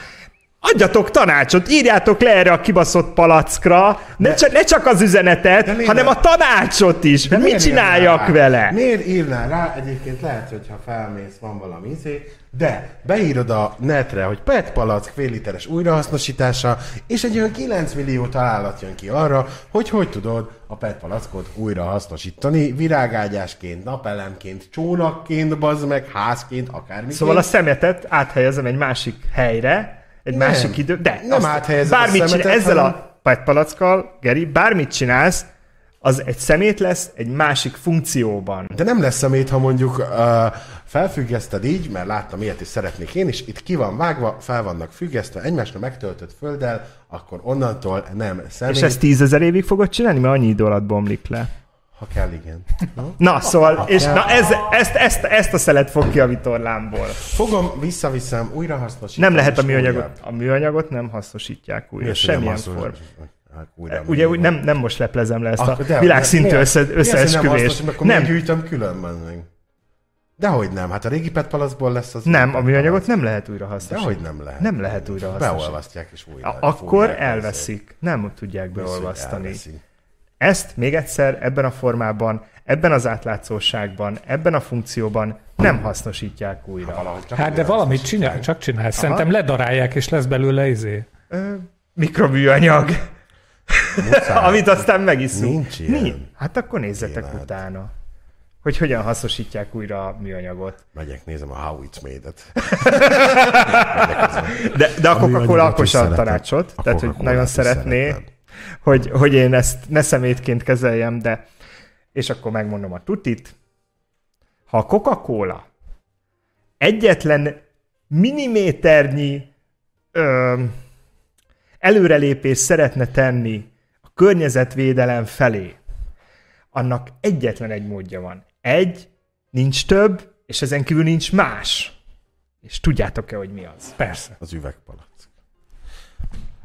Adjatok tanácsot, írjátok le erre a kibaszott palackra, ne, csak, ne csak az üzenetet, hanem nem? a tanácsot is, hogy mit csináljak rá? vele. Miért írnál rá? Egyébként lehet, hogyha felmész, van valami izé, de beírod a netre, hogy PET palack fél literes újrahasznosítása, és egy olyan 9 millió találat jön ki arra, hogy hogy tudod a PET palackot újrahasznosítani, virágágyásként, napelemként, csónakként, bazd meg, házként, akármiként. Szóval a szemetet áthelyezem egy másik helyre, egy Nem. másik idő, de Nem áthelyezed a bármit szemetet, csinál, ezzel hanem- a petpalackkal, Geri, bármit csinálsz, az egy szemét lesz egy másik funkcióban. De nem lesz szemét, ha mondjuk uh, felfüggeszted így, mert láttam ilyet is szeretnék én is, itt ki van vágva, fel vannak függesztve, egymásra megtöltött földdel, akkor onnantól nem szemét, És ezt tízezer évig fogod csinálni, mert annyi idő alatt bomlik le. Ha kell, igen. No? Na, szóval, és na ez, ezt, ezt, ezt a szelet fog ki a vitorlámból. Fogom, visszaviszem, újra hasznosítom. Nem lehet a műanyagot, újra- a műanyagot nem hasznosítják újra, Miért, semmilyen formában. Hát újra Ugye úgy nem, nem most leplezem le ezt a Akkor de- világszintű miért? össze, összeesküvést. Nem, nem. gyűjtöm különben meg. Dehogy nem, hát a régi PET palaszból lesz az nem, a műanyagot nem lehet újra hasznosítani. Dehogy nem lehet. Nem lehet újra hasznosítani. Beolvasztják és újra. A- Akkor elveszik. Nem tudják beolvasztani. Elveszik. Ezt még egyszer ebben a formában, ebben az átlátszóságban, ebben a funkcióban nem hasznosítják újra. Valahogy csak Hát de valamit csinál, csak csinál. Szerintem ledarálják, és lesz belőle izé. Ö, mikroműanyag, amit aztán megiszunk. Nincs ilyen. Mi? Hát akkor nézzetek Élet. utána, hogy hogyan hasznosítják újra a műanyagot. Megyek, nézem a How It's Made-et. De, de a Coca-Cola műanyagot akkor sem tanácsot, A tehát hogy nagyon szeretné, szeretem. Hogy, hogy én ezt ne szemétként kezeljem, de és akkor megmondom a tutit. Ha a Coca-Cola egyetlen milliméternyi ö, előrelépést szeretne tenni a környezetvédelem felé, annak egyetlen egy módja van. Egy, nincs több, és ezen kívül nincs más. És tudjátok-e, hogy mi az? Persze. Az üvegpalack.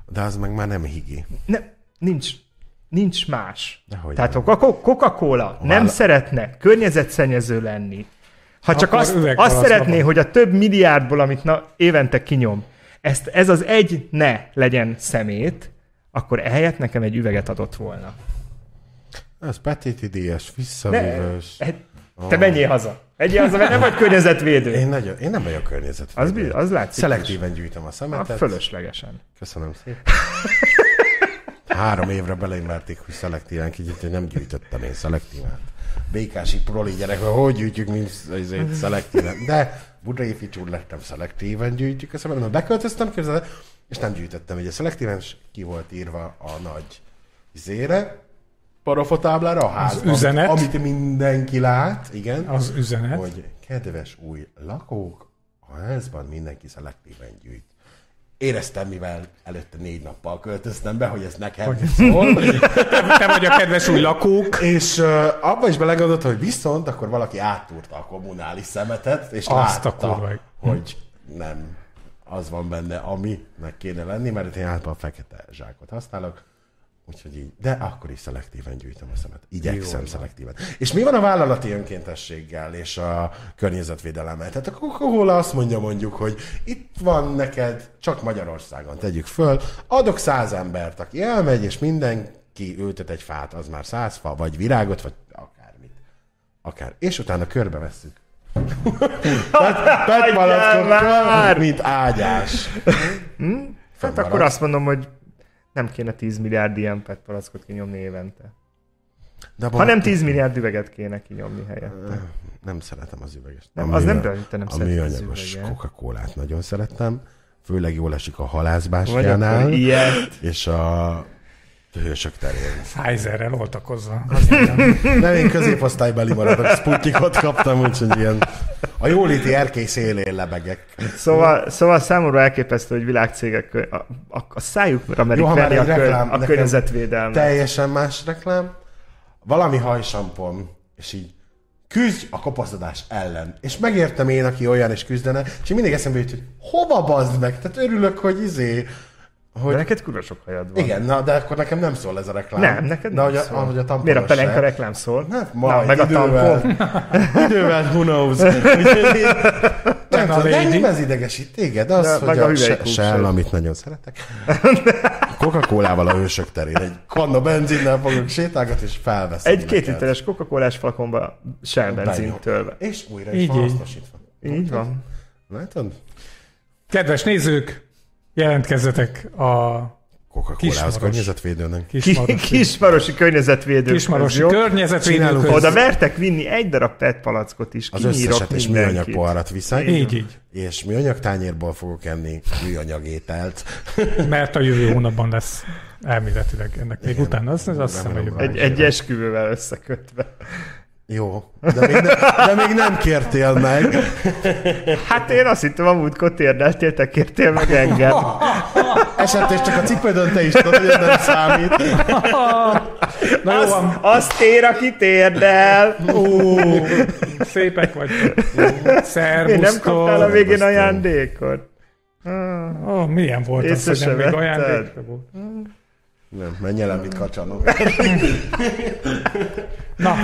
De az meg már nem higi. Ne, nincs, nincs más. Dehogy Tehát a Coca- Coca-Cola nem Vála- szeretne környezetszennyező lenni, ha csak Akkor azt, azt szeretné, hogy a több milliárdból, amit na, évente kinyom, ezt, ez az egy ne legyen szemét, akkor ehelyett nekem egy üveget adott volna. Ez Petiti díjas, Ne, visszavívős. hát, te menjél haza. Menjél haza, mert nem vagy környezetvédő. Én, nagyon, én nem vagyok környezetvédő. Az, az látszik. Szelektíven gyűjtöm a is. A szemetet. fölöslegesen. Köszönöm szépen. Három évre beleimmerték, hogy szelektíven kigyűjteni, hogy nem gyűjtöttem én szelektíven. Békási proli gyerek, hogy gyűjtjük, mint azért szelektíven. De budai ficsúr lettem, szelektíven gyűjtjük szemetet. Mert beköltöztem, képzeld, el, és nem gyűjtöttem. Ugye szelektíven és ki volt írva a nagy zére, parafotáblára a házban, üzenet. amit mindenki lát, igen, Az üzenet. hogy kedves új lakók, a házban mindenki szelektíven gyűjt. Éreztem, mivel előtte négy nappal költöztem be, hogy ez nekem szól. Te vagy a kedves új lakók. És uh, abba is belegondoltam, hogy viszont akkor valaki áttúrta a kommunális szemetet, és Azt látta, hogy nem az van benne, aminek kéne lenni, mert én általában fekete zsákot használok, úgyhogy így. De akkor is szelektíven gyűjtöm a szemet. Igyekszem szelektíven. És mi van a vállalati önkéntességgel és a környezetvédelemmel? Tehát a Coca-Cola azt mondja mondjuk, hogy itt van neked, csak Magyarországon tegyük föl, adok száz embert, aki elmegy, és mindenki ültet egy fát, az már száz fa, vagy virágot, vagy akármit. Akár. És utána körbevesszük. Palackokkal, mint ágyás. Hát akkor azt mondom, hogy nem kéne 10 milliárd ilyen PET palackot kinyomni évente. De abban Hanem 10 milliárd üveget kéne kinyomni helyette. Nem szeretem az üveges. Nem, A az nem műanyag- baj, te nem A műanyagos. Coca-Colát nagyon szerettem. Főleg jól esik a halászbástyánál, és a hősök terén. Pfizerrel oltakozza. Nem, én középosztálybeli maradok, Sputnikot kaptam, úgyhogy ilyen a jóléti erkély szélén lebegek. Szóval, szóval számomra elképesztő, hogy világcégek a, a, a szájukra merik Jó, ha már venni a, reklám, a környezetvédelmet. Teljesen más reklám. Valami hajsampon, és így küzdj a kopaszodás ellen. És megértem én, aki olyan és küzdene, és én mindig eszembe jut, hogy hova bazd meg? Tehát örülök, hogy izé, De hogy neked kurva sok hajad van. Igen, na, de akkor nekem nem szól ez a reklám. Nem, neked de nem hogy a, szól. ahogy a tamponos Miért a pelenka se. reklám szól? Hát Na, majd, meg a idővel, tampon. idővel, who knows. Nem, a tudom, lady. engem ez idegesít téged, az, De hogy meg a a, se, hüvelykúk se sem. amit nagyon szeretek. Coca-Colával a hősök terén egy kanna benzinnel fogok sétálgatni, és felveszem Egy két literes Coca-Colás flakonba Shell Benyom. benzintől. És újra is Így, van így. hasznosítva. Így van. Látod? Kedves nézők, jelentkezzetek a Coca-Colához Kismaros. környezetvédőnek. Kismarosi, Kismarosi környezetvédő. Kismarosi környezetvédőkhöz. Oda vertek vinni egy darab PET palackot is. Az összeset és műanyag poharat viszek. Így, így. És műanyag tányérból fogok enni műanyag ételt. Mert a jövő hónapban lesz elméletileg ennek még Igen. utána. Az, az azt hiszem, hogy Egy, egy esküvővel összekötve. Jó, de még, ne, de még nem kértél meg. Hát én azt hittem, a múltkor térdeltél, te kértél meg engem. Esetleg csak a cipődön te is tudod, hogy ez nem számít. Na jó Az, van, az tér, aki térdel. Ó, szépek vagytok. Szervusztok. Én nem kaptál a végén ajándékot. Ó, milyen volt az, hogy nem még ajándékra volt? Nem, menj el, mint kacsanok. Na,